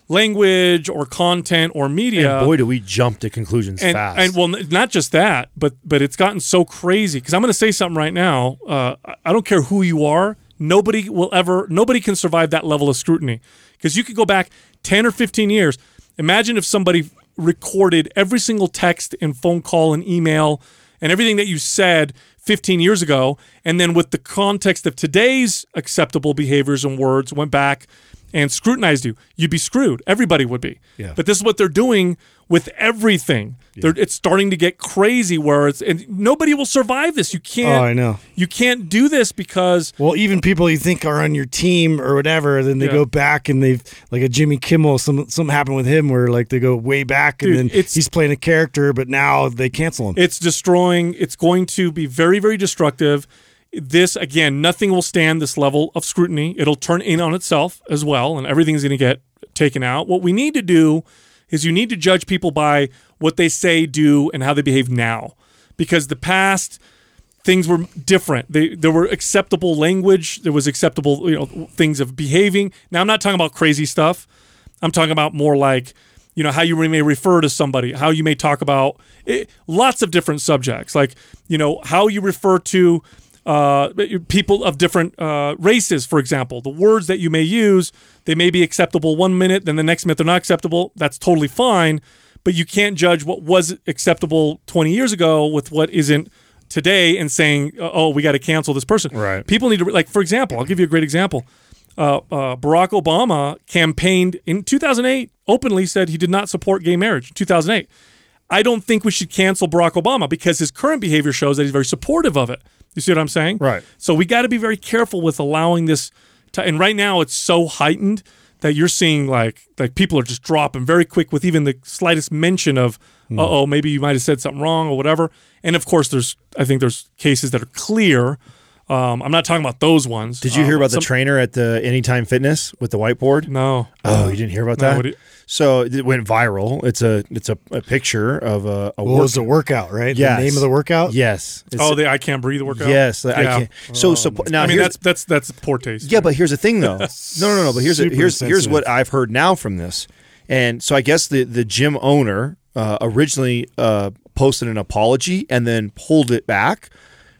language or content or media. And boy, do we jump to conclusions and, fast. and well, not just that, but but it's gotten so crazy. Because I'm going to say something right now. Uh, I- don't care who you are. Nobody will ever. Nobody can survive that level of scrutiny. Because you could go back ten or fifteen years. Imagine if somebody recorded every single text and phone call and email and everything that you said 15 years ago, and then with the context of today's acceptable behaviors and words, went back and scrutinized you, you'd be screwed. Everybody would be. Yeah. But this is what they're doing with everything. They're, it's starting to get crazy where it's and nobody will survive this. You can't. Oh, I know. You can't do this because Well, even people you think are on your team or whatever, then they Yeah. go back and they've like a Jimmy Kimmel. Some something happened with him where like they go way back Dude, and then he's playing a character, but now they cancel him. it's destroying. It's going to be very, very destructive. This again, nothing will stand this level of scrutiny. It'll turn in on itself as well, and everything's going to get taken out. What we need to do is you need to judge people by what they say, do, and how they behave now, because the past things were different. They, there were acceptable language. There was acceptable, you know, things of behaving. Now I'm not talking about crazy stuff. I'm talking about more like, you know, how you may refer to somebody, how you may talk about it, lots of different subjects, like, you know, how you refer to uh, people of different uh, races, for example. The words that you may use, they may be acceptable one minute, then the next minute they're not acceptable. That's totally fine, but you can't judge what was acceptable 20 years ago with what isn't today and saying, oh, we got to cancel this person. Right. People need to, like, for example, I'll give you a great example. Uh, uh, Barack Obama campaigned in 2008, openly said he did not support gay marriage in 2008. I don't think we should cancel Barack Obama because his current behavior shows that he's very supportive of it. You see what I'm saying? Right. So we got to be very careful with allowing this. To, and right now, it's so heightened that you're seeing like like people are just dropping very quick with even the slightest mention of, uh oh, maybe you might have said something wrong or whatever. And of course, there's I think there's cases that are clear. Um, I'm not talking about those ones. Did you Uh, hear about the trainer at the Anytime Fitness with the whiteboard? No. Oh, you didn't hear about No, that? What do you- so it went viral. It's a it's a, a picture of a, a Well, it was a workout, right? Yes. The name of the workout? Yes. It's- Oh, the I can't breathe workout. yes. I Yeah. can't. So so now I mean here's- that's that's that's poor taste. Yeah, but here's the thing, though. no, no, no. But here's Super here's here's what I've heard now from this, and so I guess the the gym owner uh, originally uh, posted an apology and then pulled it back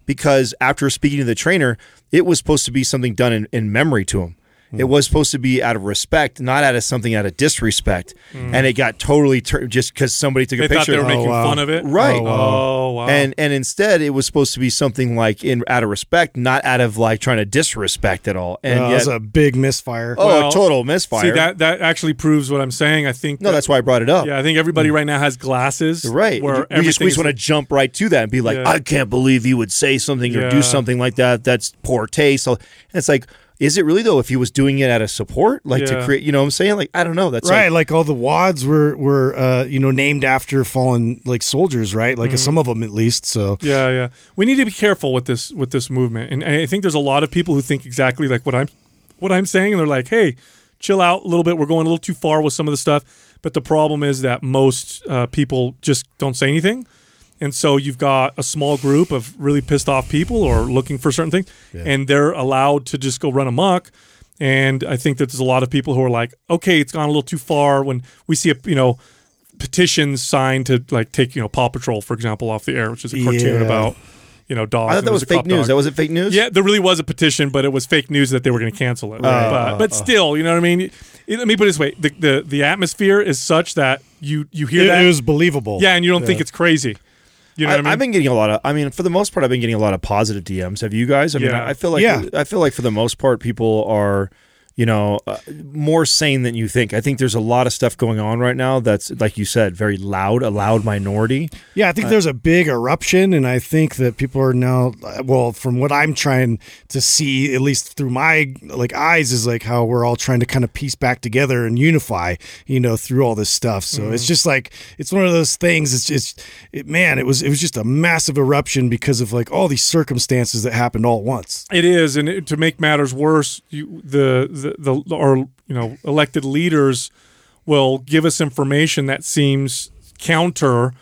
because after speaking to the trainer, it was supposed to be something done in, in memory to him. It was supposed to be out of respect, not out of something out of disrespect, and it got totally tur- just because somebody took they a picture. they were Oh, making wow. fun of it. Right. Oh, wow. wow. And and instead, it was supposed to be something like in out of respect, not out of like trying to disrespect at all. And Uh, yet, that was a big misfire. oh, Well, a total misfire. See that that actually proves what I'm saying. I think no, that- that's why I brought it up. yeah. I think everybody right now has glasses. Right. Where we just, we just want to jump right to that and be like, Yeah. I can't believe you would say something or do something like that. That's poor taste. And it's like, is it really though? If he was doing it out of support, like to create, you know what I'm saying? Like, I don't know. That's right, Like, like all the WODs were were uh, you know named after fallen like soldiers, right? Like Mm-hmm. some of them at least. So Yeah, yeah. We need to be careful with this with this movement, and I think there's a lot of people who think exactly like what I'm what I'm saying, and they're like, "Hey, chill out a little bit. We're going a little too far with some of the stuff." But the problem is that most uh, people just don't say anything, and so you've got a small group of really pissed off people or looking for certain things, and they're allowed to just go run amok. And I think that there's a lot of people who are like, "Okay, it's gone a little too far." When we see a you know petitions signed to like take you know Paw Patrol for example off the air, which is a cartoon Yeah. about you know dogs. I thought that it was fake news. dog. That wasn't fake news. yeah, there really was a petition, but it was fake news that they were going to cancel it. Oh, but but uh-huh. still, you know what I mean. It- let me put it this way: the, the the atmosphere is such that you you hear it, that, it was believable. yeah, and you don't think it's crazy. You know I, what I mean? have been getting a lot of. I mean, for the most part, I've been getting a lot of positive DMs. Have you guys? I mean, Yeah. I, I feel like Yeah. I feel like for the most part, people are, you know, uh, more sane than you think. I think there's a lot of stuff going on right now that's, like you said, very loud, a loud minority. Yeah, I think there's a big eruption, and I think that people are now. Well, from what I'm trying to see, at least through my like eyes, is like how we're all trying to kind of piece back together and unify, you know, through all this stuff. So it's just like it's one of those things. It's just, it, man, it was it was just a massive eruption because of like all these circumstances that happened all at once. It is, and it, to make matters worse, you, the, the the our you know elected leaders will give us information that seems counter,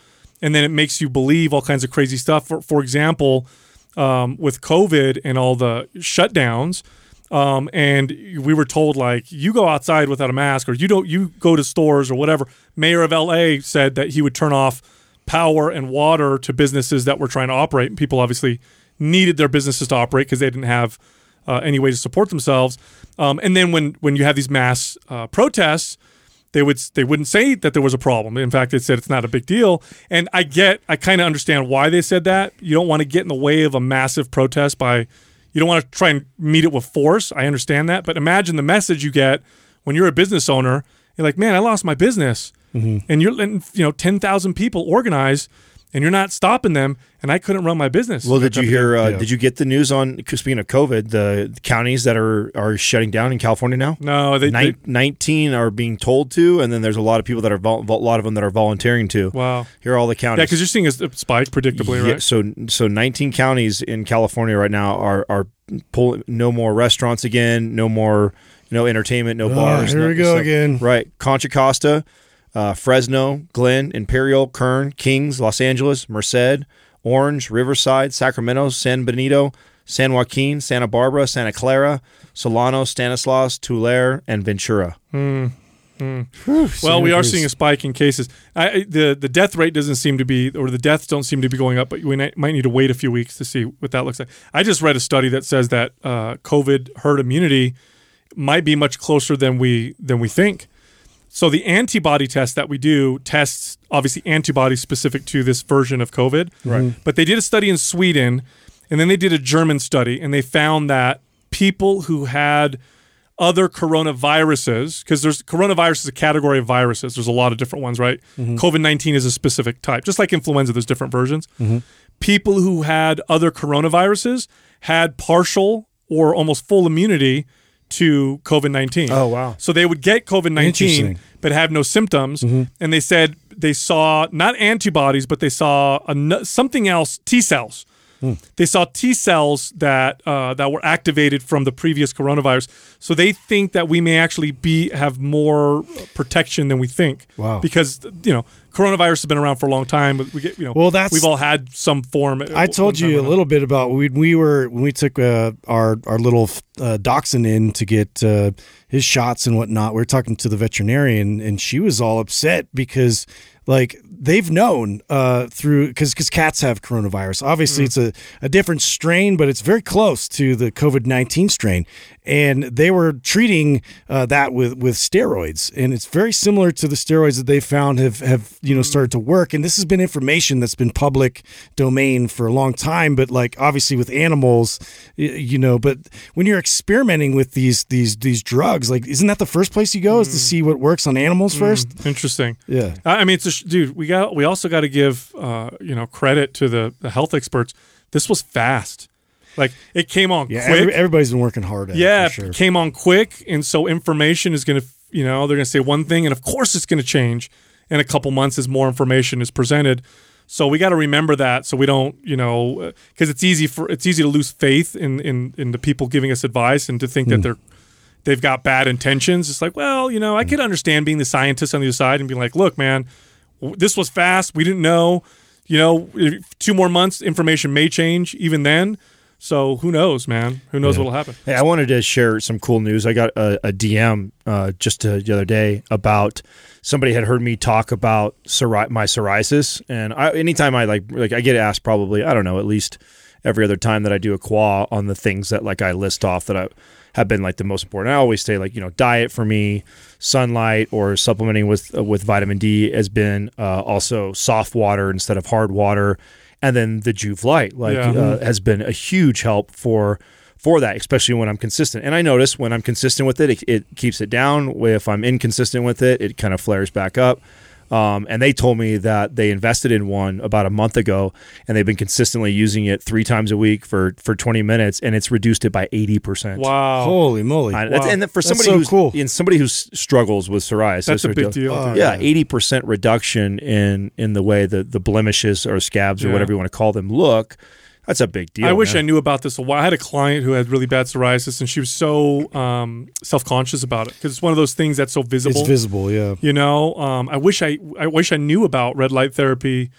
and then it makes you believe all kinds of crazy stuff. For for example, um, with COVID and all the shutdowns, um, and we were told like you go outside without a mask, or you don't you go to stores or whatever. Mayor of LA said that he would turn off power and water to businesses that were trying to operate. And people obviously needed their businesses to operate because they didn't have uh, any way to support themselves. Um, and then when when you have these mass uh, protests, they would they wouldn't say that there was a problem. In fact, they said it's not a big deal. And I get, I kind of understand why they said that. You don't want to get in the way of a massive protest by, you don't want to try and meet it with force. I understand that, but imagine the message you get when you're a business owner, you're like, man, I lost my business, and you're letting you know ten thousand people organize, and you're not stopping them, and I couldn't run my business. Well, did you hear? Uh, Yeah. Did you get the news on speaking of COVID? The, the counties that are are shutting down in California now. No, they, they Nineteen are being told to, and then there's a lot of people that are vol- a lot of them that are volunteering to. wow. Here are all the counties. Yeah, because you're seeing a spike predictably, Yeah, right? So so 19 counties in California right now are are pulling no more restaurants again, no more no entertainment, no Oh, bars. here no- we go so- again. Right, Contra Costa, uh, Fresno, Glenn, Imperial, Kern, Kings, Los Angeles, Merced, Orange, Riverside, Sacramento, San Benito, San Joaquin, Santa Barbara, Santa Clara, Solano, Stanislaus, Tulare, and Ventura. Well, we are seeing a spike in cases. I, I- the the death rate doesn't seem to be, or the deaths don't seem to be going up. But we might need to wait a few weeks to see what that looks like. I just read a study that says that uh, COVID herd immunity might be much closer than we than we think. So the antibody test that we do tests obviously antibodies specific to this version of COVID. Right. Mm-hmm. But they did a study in Sweden, and then they did a German study, and they found that people who had other coronaviruses, because there's coronavirus is a category of viruses. There's a lot of different ones, right? Mm-hmm. COVID 19 is a specific type, just like influenza, there's different versions. Mm-hmm. People who had other coronaviruses had partial or almost full immunity to COVID 19. Oh, wow. So they would get COVID 19, but have no symptoms. And they said they saw not antibodies, but they saw a, something else, T cells. They saw T cells that uh, that were activated from the previous coronavirus, so they think that we may actually be have more protection than we think. Wow. Because you know, coronavirus has been around for a long time. We get you know, Well, that's- we've all had some form. I told you a little bit about when we were when we took uh, our our little uh, dachshund in to get uh, his shots and whatnot. We were talking to the veterinarian, and she was all upset because like they've known uh, through because because cats have coronavirus. Obviously, it's a, a different strain, but it's very close to the COVID nineteen strain, and they were treating uh, that with with steroids, and it's very similar to the steroids that they found have have you know started to work. And this has been information that's been public domain for a long time, but like obviously with animals, you know. But when you're experimenting with these these these drugs, like isn't that the first place you go is to see what works on animals first? Interesting. Yeah. I mean, it's a sh- dude. We got. We also got to give uh, you know credit to the, the health experts. This was fast. Like it came on Yeah, quick. every, everybody's been working hard at yeah, it. Sure. came on quick, and so information is going to, you know, they're going to say one thing, and of course it's going to change in a couple months as more information is presented. So we got to remember that, so we don't, you know, because it's easy for it's easy to lose faith in in in the people giving us advice and to think Hmm. that they're they've got bad intentions. It's like, well, you know, I could understand being the scientist on the other side and being like, look, man, this was fast. We didn't know. You know, two more months, information may change even then. So who knows, man? Who knows what'll happen? Hey, I wanted to share some cool news. I got a, a DM uh, just uh, the other day about somebody had heard me talk about psori- my psoriasis, and I, anytime I like, like I get asked probably I don't know at least every other time that I do a QUAH on the things that like I list off that I have been like the most important. I always say like you know diet for me, sunlight or supplementing with uh, with vitamin D has been uh, also soft water instead of hard water, and then the Joovv Light like Yeah. uh, has been a huge help for for that, especially when I'm consistent. And I notice when I'm consistent with it, it, it keeps it down. If I'm inconsistent with it, it kind of flares back up. Um, and they told me that they invested in one about a month ago, and they've been consistently using it three times a week for for 20 minutes, and it's reduced it by 80 percent. Wow. Holy moly! I- that's- Wow. And for That's somebody so who's cool. and somebody who struggles with psoriasis, That's a big deal. Oh, yeah, eighty percent reduction in in the way the the blemishes or scabs or Yeah. whatever you want to call them look. That's a big deal. I wish man. I knew about this a while. I had a client who had really bad psoriasis, and she was so um, self conscious about it because it's one of those things that's so visible. It's visible, yeah. You know, um, I wish I I wish I knew about red light therapy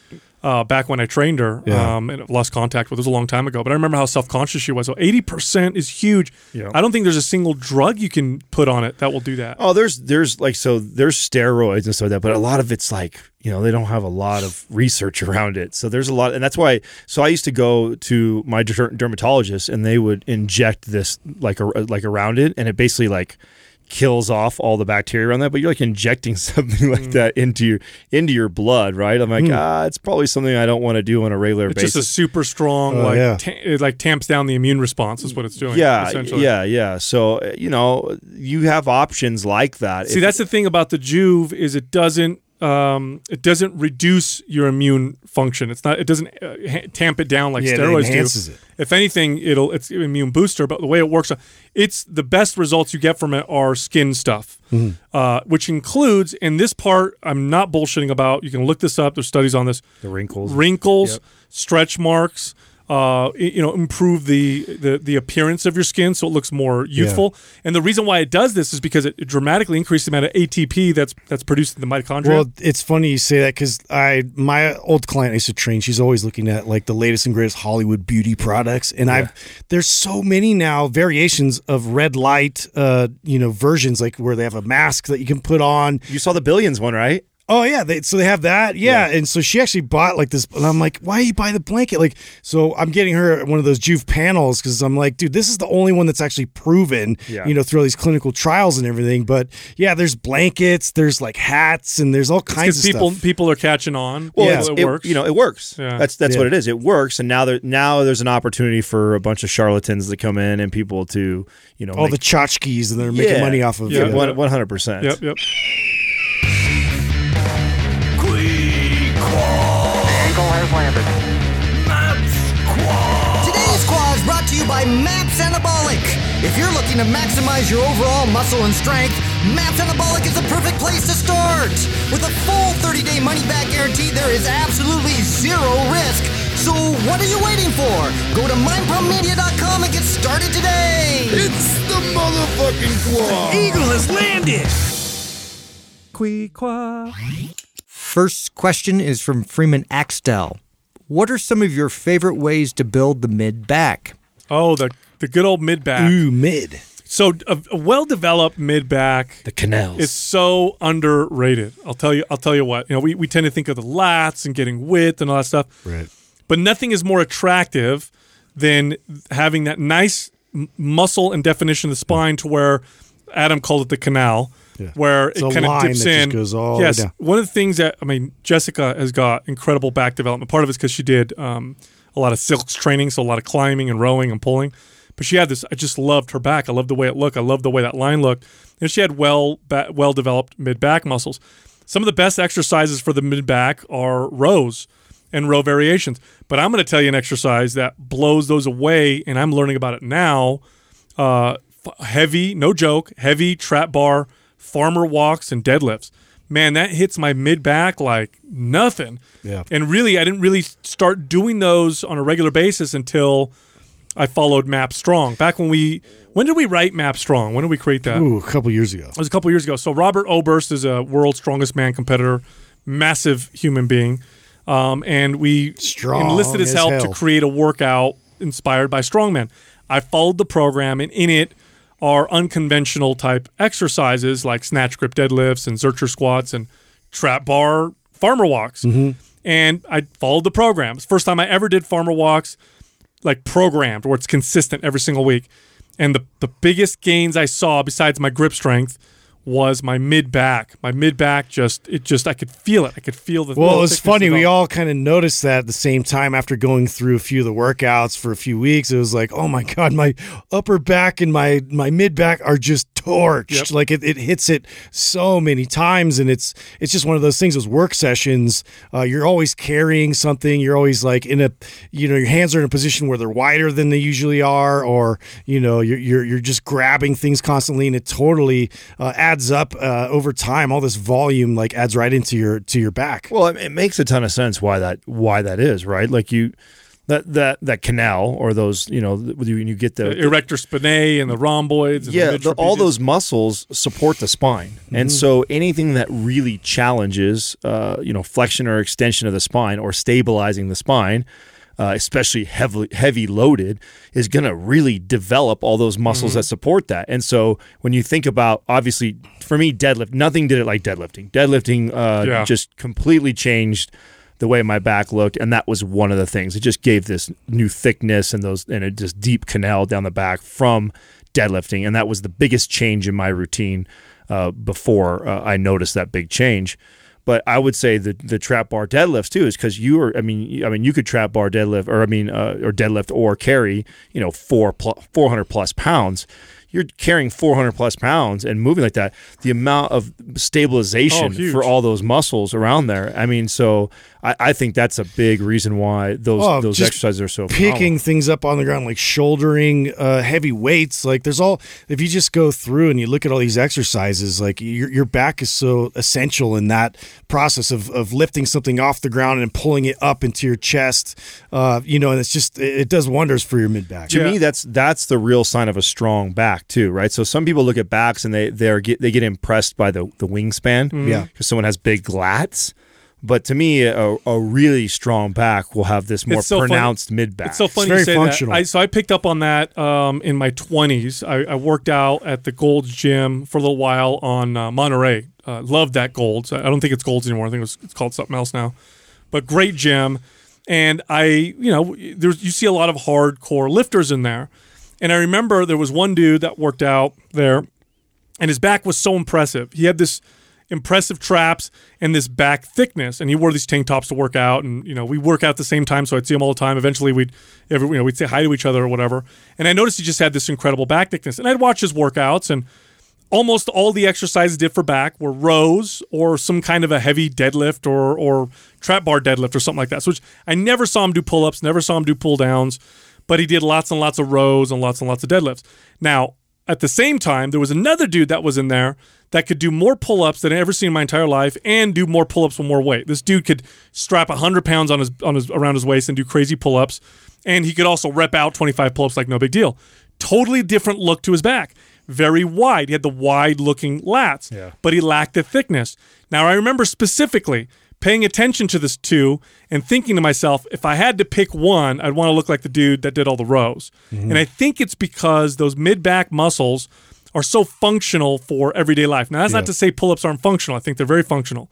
uh, back when I trained her. Yeah. Um, and lost contact with her. It was a long time ago, but I remember how self conscious she was. So eighty percent is huge. Yeah. I don't think there's a single drug you can put on it that will do that. Oh, there's there's like so there's steroids and stuff like that, but a lot of it's like you know they don't have a lot of research around it. So there's a lot, and that's why. So I used to go to my dermatologist, and they would inject this like a, like around it, and it basically like kills off all the bacteria around that, but you're like injecting something Mm. like that into your into your blood, right? I'm like, ah, it's probably something I don't want to do on a regular It's basis. just a super strong, Oh, like yeah. ta- it like tamps down the immune response. Is what it's doing. yeah, essentially. yeah, yeah. So uh, you know, you have options like that. See, If- that's the thing about the Joovv is it doesn't um, it doesn't reduce your immune function. It's not. It doesn't uh, ha- tamp it down like Yeah, it steroids enhances do. it. If anything, it'll it's an immune booster. But the way it works, uh, it's the best results you get from it are skin stuff, Mm-hmm. uh, which includes. And this part, I'm not bullshitting about. You can look this up. There's studies on this. the wrinkles. Wrinkles, stretch marks. Uh, you know, improve the, the the appearance of your skin so it looks more youthful. And the reason why it does this is because it, it dramatically increases the amount of ATP that's that's produced in the mitochondria. Well, it's funny you say that because I my old client I used to train. She's always looking at like the latest and greatest Hollywood beauty products, and I've there's so many now variations of red light, uh, you know, versions like where they have a mask that you can put on. You saw the billions one, right? Oh yeah, they, so they have that. Yeah. and so she actually bought like this, and I'm like, why you buy the blanket? Like, so I'm getting her one of those Joovv panels because I'm like, dude, this is the only one that's actually proven, Yeah. you know, through all these clinical trials and everything. But yeah, there's blankets, there's like hats, and there's all kinds of people stuff. people are catching on. Well, Yeah, it, it works. You know, it works. Yeah. That's that's Yeah. what it is. It works, and now there now there's an opportunity for a bunch of charlatans to come in and people to you know all make- the tchotchkes, and they're making Yeah. money off of Yeah, it. one- one hundred percent. Yep, yep. Today's squad is brought to you by MAPS Anabolic. If you're looking to maximize your overall muscle and strength, MAPS Anabolic is the perfect place to start. With a full 30-day money-back guarantee, there is absolutely zero risk. So what are you waiting for? Go to mindpumpmedia.com and get started today. It's the motherfucking QUAH. Eagle has landed. First question is from Freeman Axtell. What are some of your favorite ways to build the mid back? Oh, the the good old mid back. Ooh, mid. So a, a well developed mid back The canals. is so underrated. I'll tell you. I'll tell you what. You know, we, we tend to think of the lats and getting width and all that stuff. Right. But nothing is more attractive than having that nice m- muscle and definition of the spine to where Adam called it the canal, Yeah. where It's it kind of dips in. goes all yes, one of the things that I mean, Jessica has got incredible back development. Part of it's because she did um, a lot of silks training, so a lot of climbing and rowing and pulling. But she had this. I just loved her back. I loved the way it looked. I loved the way that line looked. And she had well ba- well developed mid back muscles. Some of the best exercises for the mid back are rows and row variations. But I'm going to tell you an exercise that blows those away, and I'm learning about it now. Uh, f- heavy, no joke, heavy trap bar, farmer walks, and deadlifts. Man, that hits my mid back like nothing. Yeah. And really, I didn't really start doing those on a regular basis until I followed MAPS Strong. Back when we, when did we write MAPS Strong? When did we create that? Ooh, a couple years ago. It was a couple years ago. So Robert Oberst is a world's strongest man competitor, massive human being, um, and we Strong enlisted his help hell. to create a workout inspired by strongman. I followed the program, and in it are unconventional type exercises like snatch grip deadlifts and zercher squats and trap bar farmer walks. Mm-hmm. And I followed the program. First time I ever did farmer walks like programmed where it's consistent every single week. And the, the biggest gains I saw besides my grip strength was my mid back. My mid back just it just I could feel it. I could feel the Well, little it was funny. We all kind of noticed that at the same time after going through a few of the workouts for a few weeks. It was like, oh my god, my upper back and my my mid back are just torched. Yep. Like it, it hits it so many times, and it's it's just one of those things. Those work sessions, uh, you're always carrying something. You're always like in a, you know, your hands are in a position where they're wider than they usually are, or you know, you're you're, you're just grabbing things constantly, and it totally uh, adds up uh, over time. All this volume like adds right into your to your back. Well, it, it makes a ton of sense why that why that is, right? Like you that that that canal or those, you know, when you, get the, the erector spinae and the rhomboids. And yeah, the all those muscles support the spine, and so anything that really challenges, uh, you know, flexion or extension of the spine or stabilizing the spine, uh, especially heavily heavy loaded, is going to really develop all those muscles that support that. And so when you think about, obviously, for me, deadlift, nothing did it like deadlifting. Deadlifting uh, Yeah. just completely changed the way my back looked and that was one of the things it just gave this new thickness and those and a just deep canal down the back from deadlifting, and that was the biggest change in my routine uh, before uh, I noticed that big change. But I would say the the trap bar deadlifts too is because you are. I mean, I mean, you could trap bar deadlift, or I mean, uh, or deadlift or carry, you know, four four hundred plus pounds. You're carrying 400 plus pounds and moving like that. The amount of stabilization Oh, for all those muscles around there. I mean, so I, I think that's a big reason why those Oh, those exercises are so picking phenomenal. things up on the ground like shouldering uh, heavy weights like there's all if you just go through and you look at all these exercises like your, your back is so essential in that process of, of lifting something off the ground and pulling it up into your chest uh, you know and it's just it, it does wonders for your mid back to Yeah. me that's that's the real sign of a strong back too right so some people look at backs and they they get they get impressed by the the wingspan Yeah. because someone has big lats but to me a, a really strong back will have this more so funny. pronounced mid back It's so funny very you say functional. that. I, so I picked up on that um, in my 20s. I, I worked out at the Gold's Gym for a little while on uh, Monterey. Uh, loved that Gold's. I don't think it's Gold's anymore. I think it was, it's called something else now. But great gym. And I, you know, there's you see a lot of hardcore lifters in there. And I remember there was one dude that worked out there, and his back was so impressive. He had this impressive traps and this back thickness, and he wore these tank tops to work out. And you know, we work out at the same time, so I'd see him all the time. Eventually, we'd every, you know we'd say hi to each other or whatever. And I noticed he just had this incredible back thickness, and I'd watch his workouts and. Almost all the exercises did for back were rows or some kind of a heavy deadlift or or trap bar deadlift or something like that. So I never saw him do pull ups, never saw him do pull downs, but he did lots and lots of rows and lots and lots of deadlifts. Now, at the same time, there was another dude that was in there that could do more pull ups than I ever seen in my entire life and do more pull ups with more weight. This dude could strap 100 pounds on his, on his around his waist and do crazy pull ups. And he could also rep out 25 pull ups like no big deal. Totally different look to his back. Very wide. He had the wide looking lats, Yeah. but he lacked the thickness. Now, I remember specifically paying attention to this two and thinking to myself, if I had to pick one, I'd want to look like the dude that did all the rows. Mm-hmm. And I think it's because those mid back muscles are so functional for everyday life. Now, that's not to say pull ups aren't functional, I think they're very functional.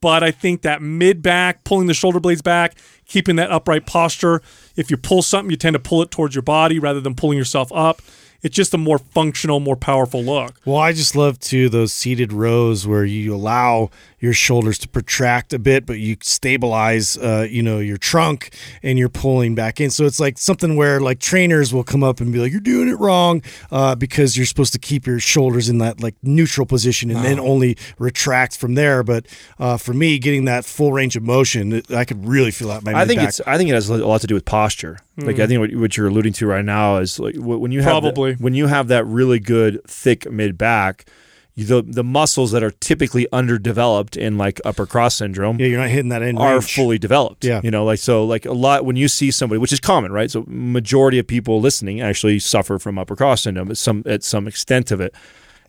But I think that mid back, pulling the shoulder blades back, keeping that upright posture. If you pull something, you tend to pull it towards your body rather than pulling yourself up. It's just a more functional, more powerful look. Well, I just love too those seated rows where you allow your shoulders to protract a bit, but you stabilize, uh, you know, your trunk and you're pulling back in. So it's like something where like trainers will come up and be like, "You're doing it wrong," uh, because you're supposed to keep your shoulders in that like neutral position and then only retract from there. But uh, for me, getting that full range of motion, it- I could really feel out my. I think mid-back. it's. I think it has a lot to do with posture. Like I think what, what you're alluding to right now is like when you have the- Probably. when you have that really good thick mid back, you, the the muscles that are typically underdeveloped in like upper cross syndrome yeah, you're not hitting that end are range. fully developed. Yeah. you know, like so, like a lot when you see somebody, which is common, right? So majority of people listening actually suffer from upper cross syndrome at some at some extent of it.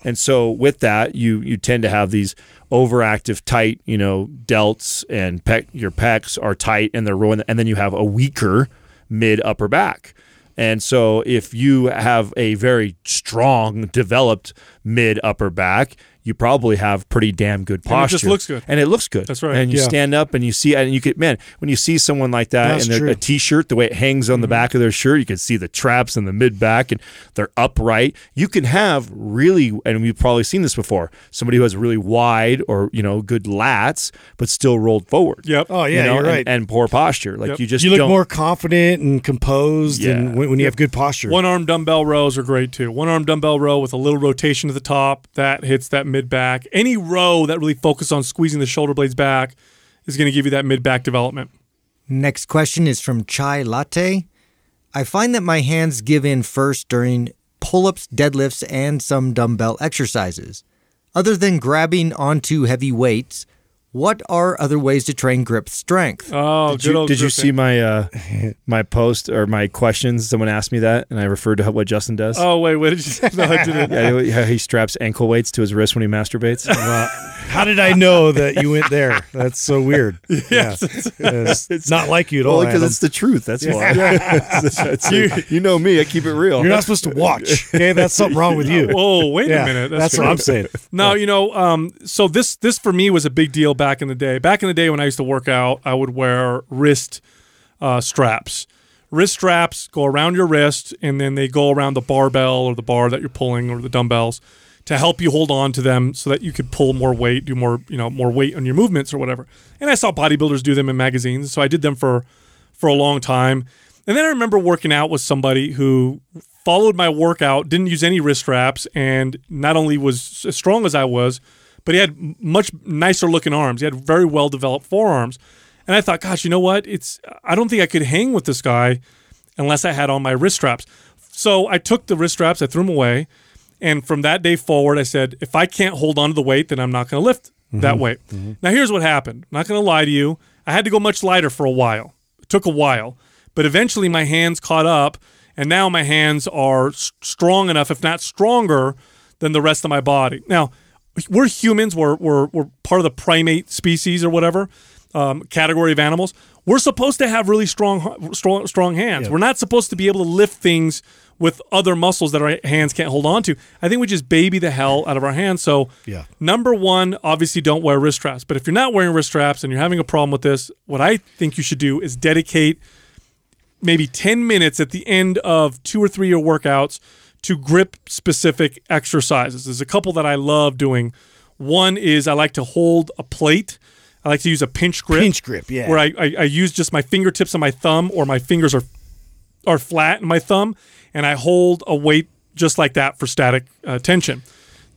And so with that, you you tend to have these overactive, tight, you know, delts and pec, your pecs are tight and they're rolling, and then you have a weaker mid upper back. And so if you have a very strong, developed mid upper back, you probably have pretty damn good And posture. it just looks good. And it looks good. That's right. And you Yeah. stand up and you see, and you could, man, when you see someone like that That's in their, true. a t-shirt, the way it hangs on the mm-hmm. back of their shirt, you can see the traps and the mid back, and they're upright. You can have really, and we've probably seen this before, somebody who has really wide or you know good lats, but still rolled forward. Yep. Oh, yeah, you know, you're and- right. And, poor posture. Like Yep. you just you look don't. more confident and composed, Yeah. and when, when you have good posture. One arm dumbbell rows are great too. One arm dumbbell row with a little rotation at the top that hits that mid back. Any row that really focuses on squeezing the shoulder blades back is going to give you that mid back development. Next question is from Chai Latte. I find that my hands give in first during pull ups, deadlifts, and some dumbbell exercises. Other than grabbing onto heavy weights, what are other ways to train grip strength? Oh, Did good you, old did you see my uh, my post or my questions? Someone asked me that, and I referred to what Justin does. Oh wait, what did you? Say? No, I didn't. Yeah, how he straps ankle weights to his wrist when he masturbates. Well, how did I know that you went there? That's so weird. Yeah. It's, not like you at all. Because Adam. it's the truth. That's why. That's- you, you know me. I keep it real. You're not supposed to watch. Okay, that's something wrong with you. Whoa, wait yeah, a minute. That's, true. what I'm saying. No, you know, um, so this this for me was a big deal back in the day. Back in the day when I used to work out, I would wear wrist uh, straps, wrist straps go around your wrist and then they go around the barbell or the bar that you're pulling or the dumbbells to help you hold on to them so that you could pull more weight, do more, you know, more weight on your movements or whatever. And I saw bodybuilders do them in magazines, so I did them for for a long time. And then I remember working out with somebody who followed my workout, didn't use any wrist straps, and not only was as strong as I was, but he had much nicer looking arms. He had very well developed forearms. And I thought, gosh, you know what? It's I don't think I could hang with this guy unless I had on my wrist straps. So I took the wrist straps, I threw them away, and from that day forward, I said, if I can't hold on to the weight, then I'm not going to lift that mm-hmm. weight. Mm-hmm. Now, here's what happened. I'm not going to lie to you. I had to go much lighter for a while. It took a while, but eventually my hands caught up, and now my hands are s- strong enough, if not stronger, than the rest of my body. Now, we're humans. We're, we're, we're part of the primate species or whatever um, category of animals. We're supposed to have really strong, strong, strong hands. We're not supposed to be able to lift things with other muscles that our hands can't hold on to. I think we just baby the hell out of our hands. So, Yeah. number one, obviously don't wear wrist straps. But if you're not wearing wrist straps and you're having a problem with this, what I think you should do is dedicate maybe 10 minutes at the end of two or three of your workouts to grip specific exercises. There's a couple that I love doing. One is I like to hold a plate. I like to use a pinch grip. Pinch grip, yeah. Where I, I, I use just my fingertips and my thumb, or my fingers are are flat in my thumb, and I hold a weight just like that for static uh, tension.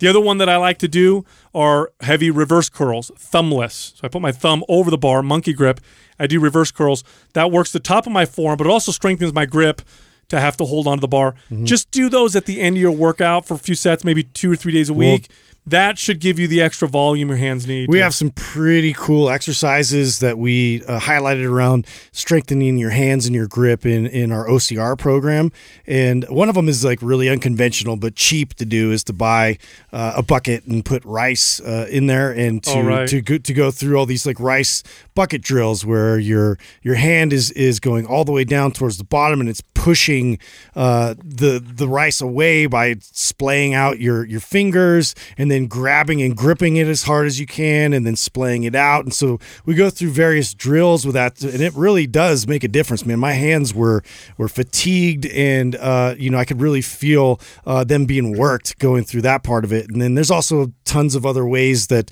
The other one that I like to do are heavy reverse curls, thumbless. So I put my thumb over the bar, monkey grip. I do reverse curls. That works the top of my forearm, but it also strengthens my grip to have to hold onto the bar. Mm-hmm. Just do those at the end of your workout for a few sets, maybe two or three days a week. that should give you the extra volume your hands need. We to- have some pretty cool exercises that we uh, highlighted around strengthening your hands and your grip in, in our OCR program. And one of them is like really unconventional but cheap to do is to buy uh, a bucket and put rice uh, in there and to right. to go, to go through all these like rice bucket drills where your your hand is is going all the way down towards the bottom and it's pushing uh, the the rice away by splaying out your your fingers and then grabbing and gripping it as hard as you can and then splaying it out. And so we go through various drills with that and it really does make a difference man. My hands were were fatigued and uh, you know I could really feel uh, them being worked going through that part of it. And then there's also tons of other ways that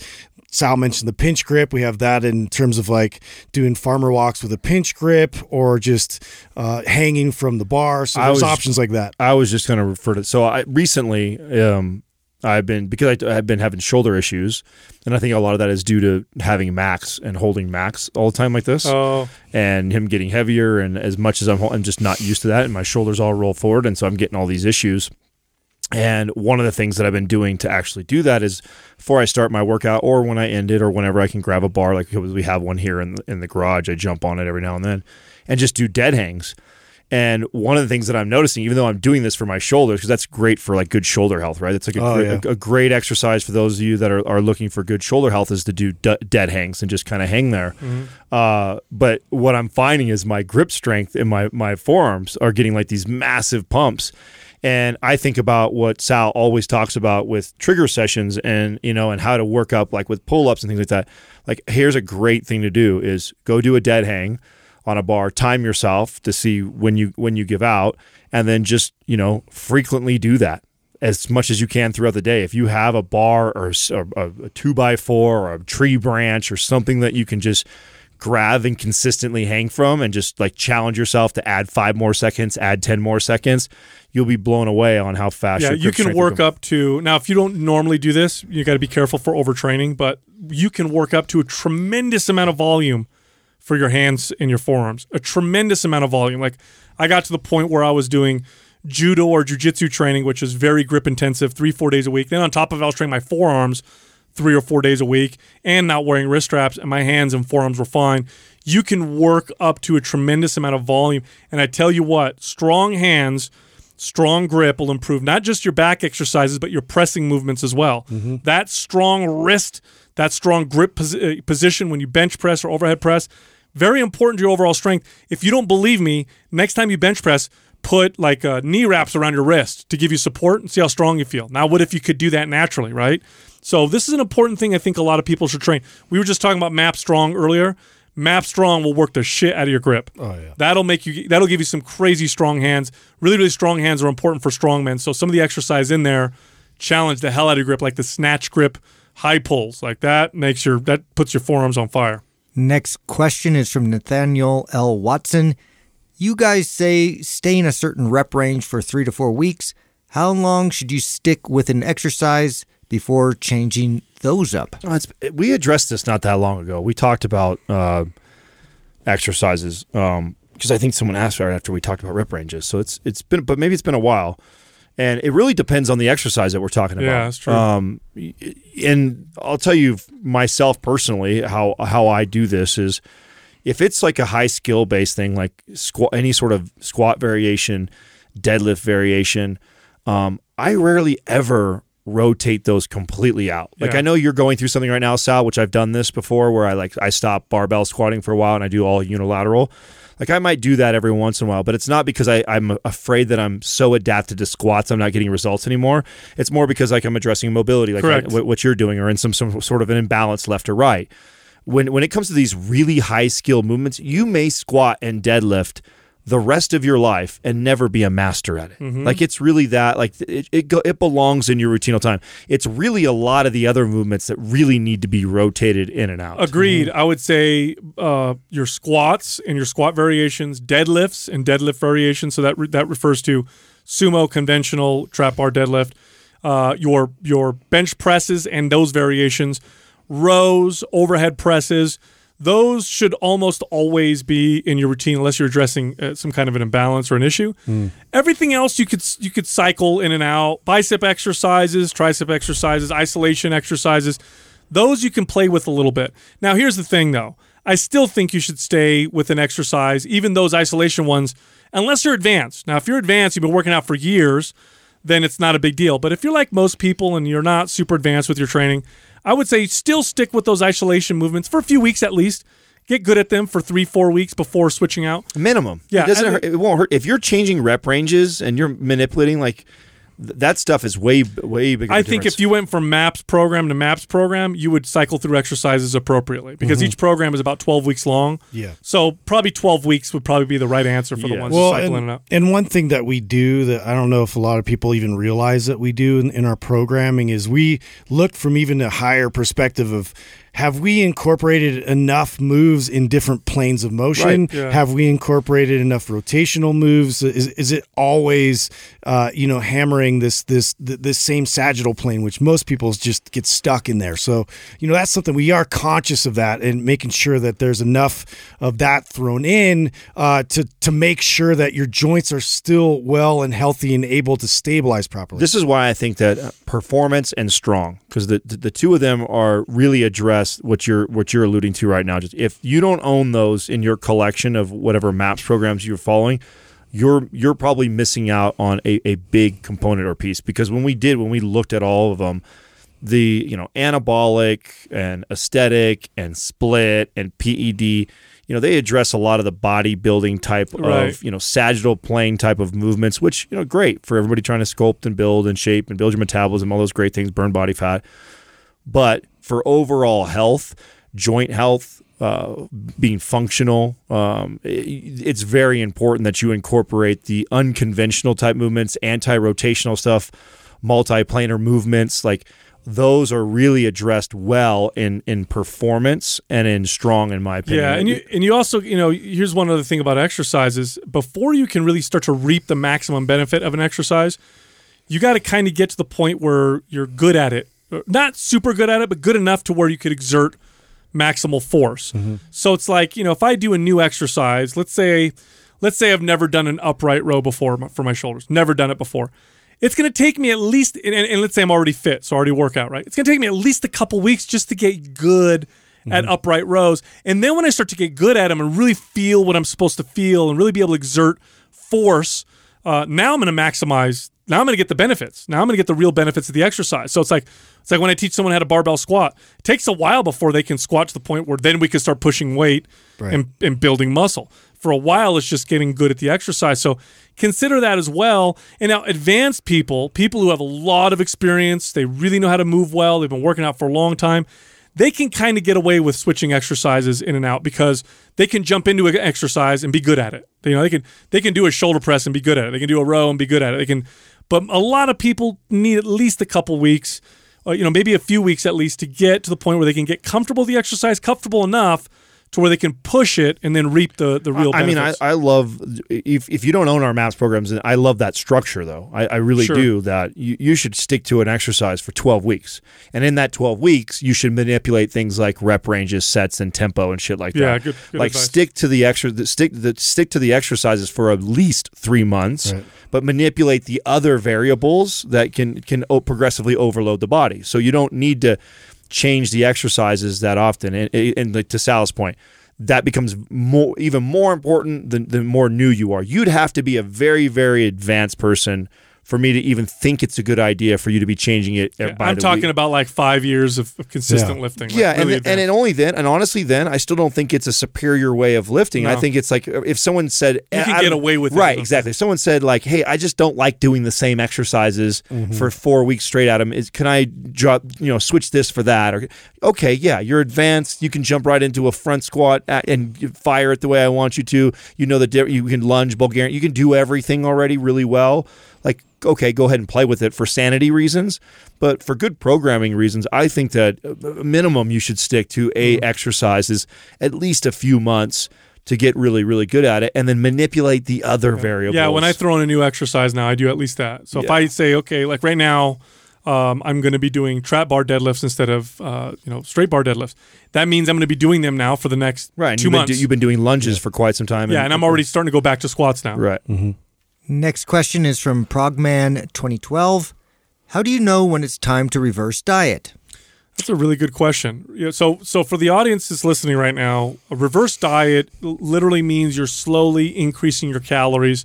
Sal mentioned the pinch grip. We have that in terms of like doing farmer walks with a pinch grip or just uh, hanging from the bar. So I there's was- options like that. I was just going to refer to. So I recently, um, I've been because I, I've been having shoulder issues, and I think a lot of that is due to having Max and holding Max all the time like this, Oh, and him getting heavier. And as much as I'm, hol- I'm just not used to that, and my shoulders all roll forward, and so I'm getting all these issues. And one of the things that I've been doing to actually do that is before I start my workout or when I end it or whenever I can grab a bar, like we have one here in the, in the garage, I jump on it every now and then and just do dead hangs. And one of the things that I'm noticing, even though I'm doing this for my shoulders, because that's great for like good shoulder health, right? It's like a, Oh, great, yeah. a, a great exercise for those of you that are, are looking for good shoulder health is to do d- dead hangs and just kind of hang there. Uh, but what I'm finding is my grip strength and my, my forearms are getting like these massive pumps. And I think about what Sal always talks about with trigger sessions and, you know, and how to work up like with pull ups and things like that. Like, here's a great thing to do is go do a dead hang on a bar, time yourself to see when you when you give out, and then just, you know, frequently do that as much as you can throughout the day. If you have a bar or a, a two by four or a tree branch or something that you can just grab and consistently hang from and just like challenge yourself to add five more seconds, add 10 more seconds, you'll be blown away on how fast yeah, you can work up to now. If you don't normally do this, you got to be careful for overtraining. But you can work up to a tremendous amount of volume for your hands and your forearms. A tremendous amount of volume. Like I got to the point where I was doing judo or jujitsu training, which is very grip intensive, three four days a week. Then on top of it, I was training my forearms three or four days a week and not wearing wrist straps, and my hands and forearms were fine. You can work up to a tremendous amount of volume. And I tell you what, strong hands, strong grip will improve not just your back exercises, but your pressing movements as well. That strong wrist, that strong grip uh, position when you bench press or overhead press, very important to your overall strength. If you don't believe me, next time you bench press, put like uh, knee wraps around your wrist to give you support and see how strong you feel. Now, what if you could do that naturally, right? So this is an important thing I think a lot of people should train. We were just talking about MAPS Strong earlier. MAPS Strong will work the shit out of your grip. Oh, yeah. That'll make you. That'll give you some crazy strong hands. Really, really strong hands are important for strongmen. So some of the exercise in there challenge the hell out of your grip, like the snatch grip, high pulls, like that makes your that puts your forearms on fire. Next question is from Nathaniel L. Watson. You guys say stay in a certain rep range for three to four weeks. How long should you stick with an exercise before changing those up? Oh, it's, we addressed this not that long ago. We talked about uh, exercises because I think someone asked right after we talked about rep ranges. So it's it's been, but maybe it's been a while, and it really depends on the exercise that we're talking about. Yeah, that's true. Um, and I'll tell you myself personally how how I do this is if it's like a high skill based thing, like squat, any sort of squat variation, deadlift variation, um, I rarely ever rotate those completely out. Like Yeah. I know you're going through something right now, Sal, which I've done this before, where I like I stop barbell squatting for a while and I do all unilateral. Like I might do that every once in a while, but it's not because I, I'm afraid that I'm so adapted to squats I'm not getting results anymore. It's more because like I'm addressing mobility, like what you're doing, or in some, some sort of an imbalance left or right when when it comes to these really high skill movements, you may squat and deadlift the rest of your life and never be a master at it. Like it's really that like it it, go, it belongs in your routine all the time. It's really a lot of the other movements that really need to be rotated in and out. Agreed. I would say uh, your squats and your squat variations, deadlifts and deadlift variations. So that re- that refers to sumo, conventional, trap bar deadlift. Uh, your your bench presses and those variations, rows, overhead presses. Those should almost always be in your routine unless you're addressing uh, some kind of an imbalance or an issue. Everything else you could you could cycle in and out. Bicep exercises, tricep exercises, isolation exercises. Those you can play with a little bit. Now, here's the thing though. I still think you should stay with an exercise, even those isolation ones, unless you're advanced. Now, if you're advanced, you've been working out for years, then it's not a big deal. But if you're like most people and you're not super advanced with your training, I would say still stick with those isolation movements for a few weeks at least. Get good at them for three, four weeks before switching out. minimum. Yeah, it doesn't. hurt, it won't hurt if you're changing rep ranges and you're manipulating. Like th- that stuff is way way bigger. I think if you went from MAPS program to MAPS program, you would cycle through exercises appropriately because mm-hmm. each program is about 12 weeks long. Yeah. So probably 12 weeks would probably be the right answer for the ones Well, cycling and, it out. and one thing that we do that I don't know if a lot of people even realize that we do in, in our programming is we look from even a higher perspective of have we incorporated enough moves in different planes of motion? Right, yeah. Have we incorporated enough rotational moves? Is, is it always, uh, you know, hammering this this this same sagittal plane, which most people just get stuck in there. So, you know, that's something we are conscious of that and making sure that there's enough of that thrown in uh, to to make sure that your joints are still well and healthy and able to stabilize properly. This is why I think that uh, performance and strong, because the, the two of them are really address what you're what you're alluding to right now. Just if you don't own those in your collection of whatever maps programs you're following, you're you're probably missing out on a, a big component or piece. Because when we did when we looked at all of them, the you know anabolic and aesthetic and split and PED, you know they address a lot of the bodybuilding type Right. of you know sagittal plane type of movements, which you know great for everybody trying to sculpt and build and shape and build your metabolism, all those great things, burn body fat. But for overall health, joint health, uh, being functional, um, i- it's very important that you incorporate the unconventional type movements, anti-rotational stuff, multi-planar movements. Like those are really addressed well in in performance and in strong, in my opinion. Yeah, and you and you also you know here's one other thing about exercises. Before you can really start to reap the maximum benefit of an exercise, you got to kind of get to the point where you're good at it, not super good at it, but good enough to where you could exert maximal force. So it's like you know if I do a new exercise, let's say let's say I've never done an upright row before for my shoulders, never done it before. It's going to take me at least, and, and let's say I'm already fit, so I already work out, right? It's going to take me at least a couple weeks just to get good at upright rows. And then when I start to get good at them and really feel what I'm supposed to feel and really be able to exert force, uh, now I'm going to maximize. Now I'm going to get the benefits. Now I'm going to get the real benefits of the exercise. So it's like it's like when I teach someone how to barbell squat. It takes a while before they can squat to the point where then we can start pushing weight and, and building muscle. For a while, it's just getting good at the exercise. So consider that as well. And now, advanced people, people who have a lot of experience, they really know how to move well, they've been working out for a long time. they can kind of get away with switching exercises in and out because they can jump into an exercise and be good at it. You know, they can they can do a shoulder press and be good at it. They can do a row and be good at it. They can, but a lot of people need at least a couple weeks, Uh, you know, maybe a few weeks at least to get to the point where they can get comfortable with the exercise, comfortable enough to where they can push it and then reap the the real. I mean, I, benefits. I love if if you don't own our maps programs, and I love that structure though. I, I really Sure. do that. You, you should stick to an exercise for twelve weeks, and in that twelve weeks, you should manipulate things like rep ranges, sets, and tempo and shit like Yeah, that. good- good like advice. stick to the extra the, stick the stick to the exercises for at least three months. But manipulate the other variables that can can progressively overload the body. So you don't need to change the exercises that often. And, and like to Sal's point, that becomes more even more important the, the more new you are. You'd have to be a very very advanced person for me to even think it's a good idea for you to be changing it. uh, by I'm the talking week. about like five years of, of consistent Yeah. lifting. like Yeah, and really then, and advanced. only then, and honestly, then I still don't think it's a superior way of lifting. I think it's like if someone said You can I get away with it. right, exactly. If someone said like, "Hey, I just don't like doing the same exercises Mm-hmm. for four weeks straight at them. Is can I drop, you know, switch this for that?" Or okay, yeah, you're advanced. You can jump right into a front squat a- and fire it the way I want you to. You know the di- you can lunge, Bulgarian. You can do everything already really well. Like okay, go ahead and play with it for sanity reasons, but for good programming reasons, I think that uh, minimum you should stick to a Mm-hmm. exercises at least a few months to get really really good at it and then manipulate the other variables. Yeah, when I throw in a new exercise now, I do at least that. So if I say, okay, like right now, um, I'm going to be doing trap bar deadlifts instead of uh, you know straight bar deadlifts. That means I'm going to be doing them now for the next right, 2 you've been, months. do- you've been doing lunges for quite some time. yeah, and I'm already starting to go back to squats now. right. Next question is from Progman 2012. How do you know when it's time to reverse diet? That's a really good question. So so for the audience that's listening right now, a reverse diet literally means you're slowly increasing your calories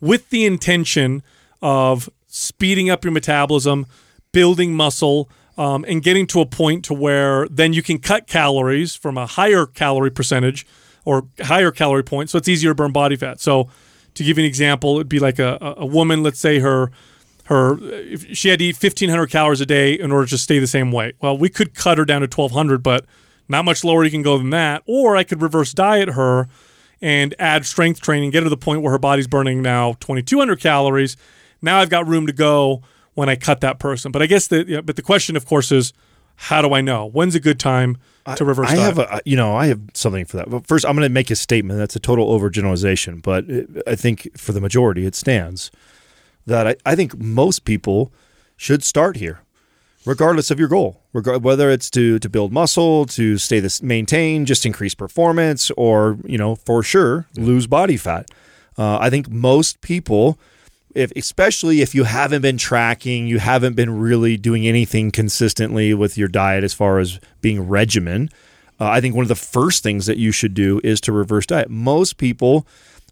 with the intention of speeding up your metabolism, building muscle, um, and getting to a point to where then you can cut calories from a higher calorie percentage or higher calorie point, so it's easier to burn body fat. So to give you an example, it'd be like a, a woman, let's say her her she had to eat 1500 calories a day in order to stay the same weight. Well, we could cut her down to 1200, but not much lower you can go than that. Or I could reverse diet her and add strength training, get her to the point where her body's burning now 2200 calories. Now I've got room to go when I cut that person. But I guess the but the question of course is how do I know? When's a good time to reverse I diet? have a, you know, I have something for that. But first, I'm going to make a statement that's a total overgeneralization, but it, I think for the majority, it stands that I, I think most people should start here, regardless of your goal, regard whether it's to to build muscle, to stay this maintain, just increase performance, or you know, for sure, lose body fat. Uh, I think most people if especially if you haven't been tracking, you haven't been really doing anything consistently with your diet as far as being regimen, uh, I think one of the first things that you should do is to reverse diet. Most people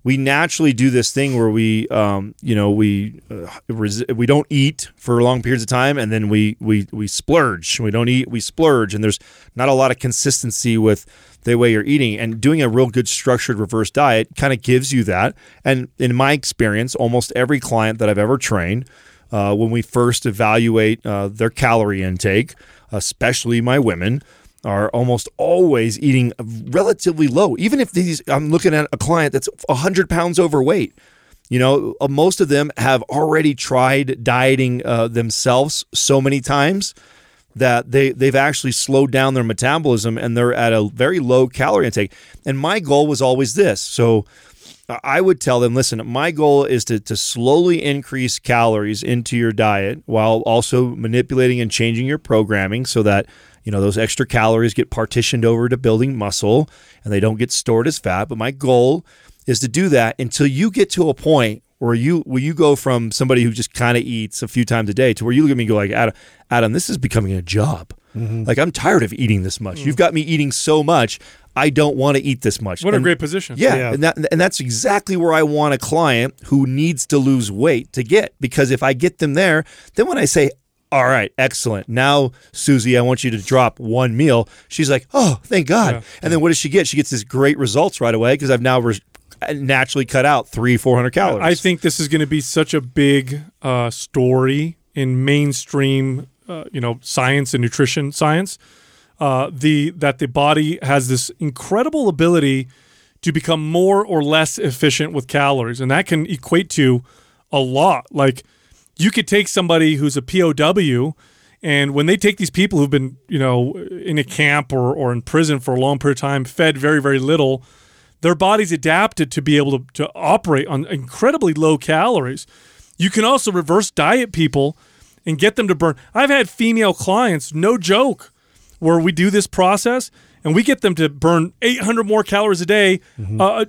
we naturally do this thing where we, um, you know, we uh, res- we don't eat for long periods of time, and then we we we splurge. We don't eat, we splurge, and there's not a lot of consistency with the way you're eating. And doing a real good structured reverse diet kind of gives you that. And in my experience, almost every client that I've ever trained, uh, when we first evaluate uh, their calorie intake, especially my women, are almost always eating relatively low. Even if these, I'm looking at a client that's 100 pounds overweight. You know, uh, most of them have already tried dieting uh, themselves so many times that they they've actually slowed down their metabolism and they're at a very low calorie intake. And my goal was always this. So I would tell them, listen, my goal is to, to slowly increase calories into your diet while also manipulating and changing your programming so that, you know, those extra calories get partitioned over to building muscle and they don't get stored as fat. But my goal is to do that until you get to a point where you where you go from somebody who just kind of eats a few times a day to where you look at me and go like, Adam, Adam, this is becoming a job. Mm-hmm. Like I'm tired of eating this much. You've mm. got me eating so much. I don't want to eat this much. what a great position. yeah, Yeah. and that and that's exactly where I want a client who needs to lose weight to get because if I get them there, then when I say, "All right, excellent. Now, Susie, I want you to drop one meal." She's like, "Oh, thank God." Yeah. And then what does she get? She gets this great results right away because I've now re- naturally cut out 3 400 calories. I think this is going to be such a big uh, story in mainstream, uh, you know, science and nutrition science. uh, the that the body has this incredible ability to become more or less efficient with calories, and that can equate to a lot. Like you could take somebody who's a POW, and when they take these people who've been, you know, in a camp or, or in prison for a long period of time, fed very, very little, their body's adapted to be able to, to operate on incredibly low calories. You can also reverse diet people and get them to burn. I've had female clients, no joke, where we do this process and we get them to burn 800 more calories a day, uh,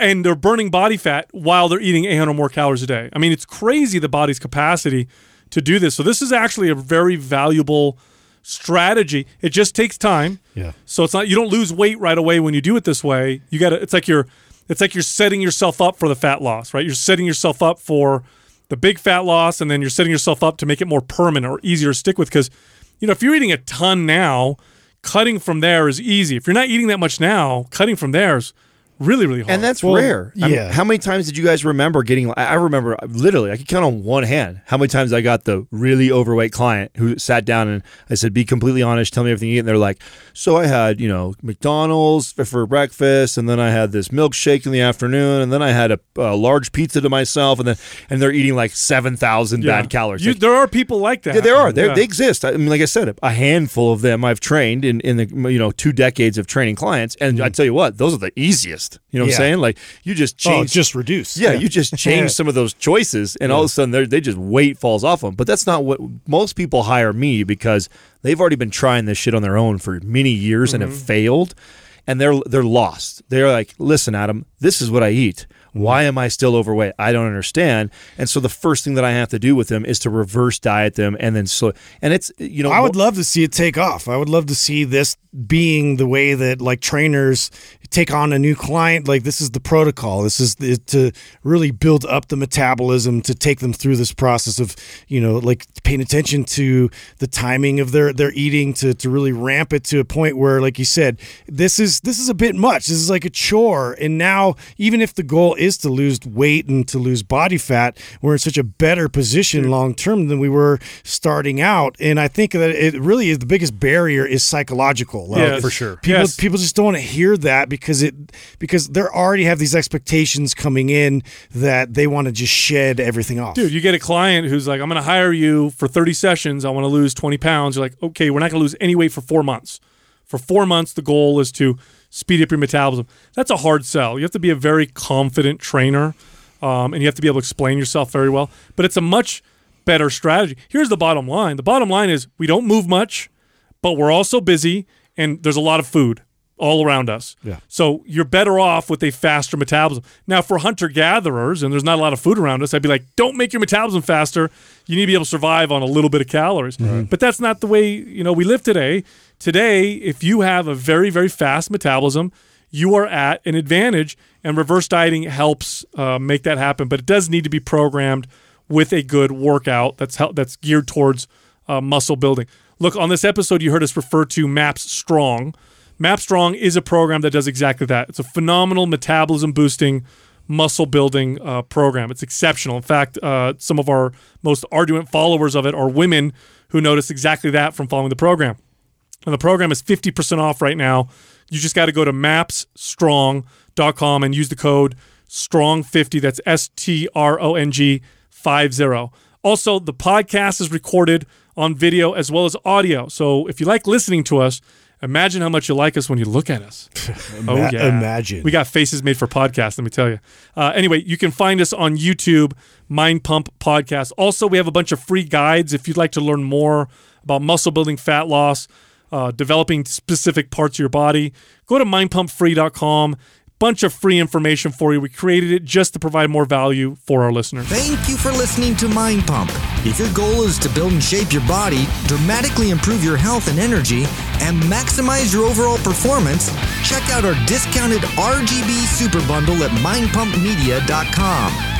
and they're burning body fat while they're eating 800 more calories a day. I mean, it's crazy the body's capacity to do this. So this is actually a very valuable strategy. It just takes time. Yeah. So it's not you don't lose weight right away when you do it this way. You got to it's like you're it's like you're setting yourself up for the fat loss, right? You're setting yourself up for the big fat loss and then you're setting yourself up to make it more permanent or easier to stick with cuz you know, if you're eating a ton now, cutting from there is easy. If you're not eating that much now, cutting from there is really really hard. And that's rare. I mean, yeah. how many times did you guys remember getting? I I remember literally, I could count on one hand how many times I got the really overweight client who sat down and I said, "Be completely honest, tell me everything you eat." And they're like, "So I had, you know, McDonald's for, for breakfast, and then I had this milkshake in the afternoon, and then I had a, a large pizza to myself, and then and they're eating like seven thousand Yeah. bad calories." You, Like, there are people like that. yeah, there are. They're, Yeah. They exist. I mean, like I said, a handful of them I've trained in, in the you know two decades of training clients, and mm-hmm. I tell you what, those are the easiest. You know what Yeah. I'm saying? Like you just change, Oh, change, just reduce. yeah, you just change some of those choices, and all of a sudden they're- they just weight falls off them. But that's not what most people hire me because they've already been trying this shit on their own for many years and have mm-hmm. failed, and they're they're lost. They're like, listen, Adam, this is what I eat. Why am I still overweight? I don't understand. And so the first thing that I have to do with them is to reverse diet them, and then so and it's you know I would love to see it take off. I would love to see this being the way that like trainers take on a new client. Like this is the protocol. This is the, to really build up the metabolism to take them through this process of you know like paying attention to the timing of their their eating to to really ramp it to a point where like you said this is this is a bit much. This is like a chore. And now even if the goal is to lose weight and to lose body fat, we're in such a better position long term than we were starting out. And I think that it really is the biggest barrier is psychological. Like, Yes. for sure. People Yes. people just don't want to hear that because it because they already have these expectations coming in that they want to just shed everything off. Dude, you get a client who's like, I'm going to hire you for 30 sessions. I want to lose 20 pounds. You're like, okay, we're not going to lose any weight for four months. For four months, the goal is to speed up your metabolism. That's a hard sell. You have to be a very confident trainer um, and you have to be able to explain yourself very well. But it's a much better strategy. Here's the bottom line the bottom line is we don't move much, but we're also busy and there's a lot of food all around us. Yeah. So you're better off with a faster metabolism. Now, for hunter gatherers, and there's not a lot of food around us, I'd be like, don't make your metabolism faster. You need to be able to survive on a little bit of calories. But that's not the way you know we live today. Today, if you have a very very fast metabolism, you are at an advantage, and reverse dieting helps uh, make that happen. But it does need to be programmed with a good workout that's hel- that's geared towards uh, muscle building. Look, on this episode, you heard us refer to MAPS Strong. MAPS Strong is a program that does exactly that. It's a phenomenal metabolism boosting, muscle building uh, program. It's exceptional. In fact, uh, some of our most ardent followers of it are women who notice exactly that from following the program. And the program is 50% off right now. You just got to go to mapsstrong.com and use the code STRONG50. That's S T R O N G 50. Also, the podcast is recorded on video as well as audio. So if you like listening to us, imagine how much you like us when you look at us. oh, yeah. imagine. We got faces made for podcasts, let me tell you. Uh, anyway, you can find us on YouTube, Mind Pump Podcast. Also, we have a bunch of free guides if you'd like to learn more about muscle building, fat loss, uh, developing specific parts of your body. Go to mindpumpfree.com. Bunch of free information for you. We created it just to provide more value for our listeners. Thank you for listening to Mind Pump. If your goal is to build and shape your body, dramatically improve your health and energy, and maximize your overall performance, check out our discounted RGB Super Bundle at mindpumpmedia.com.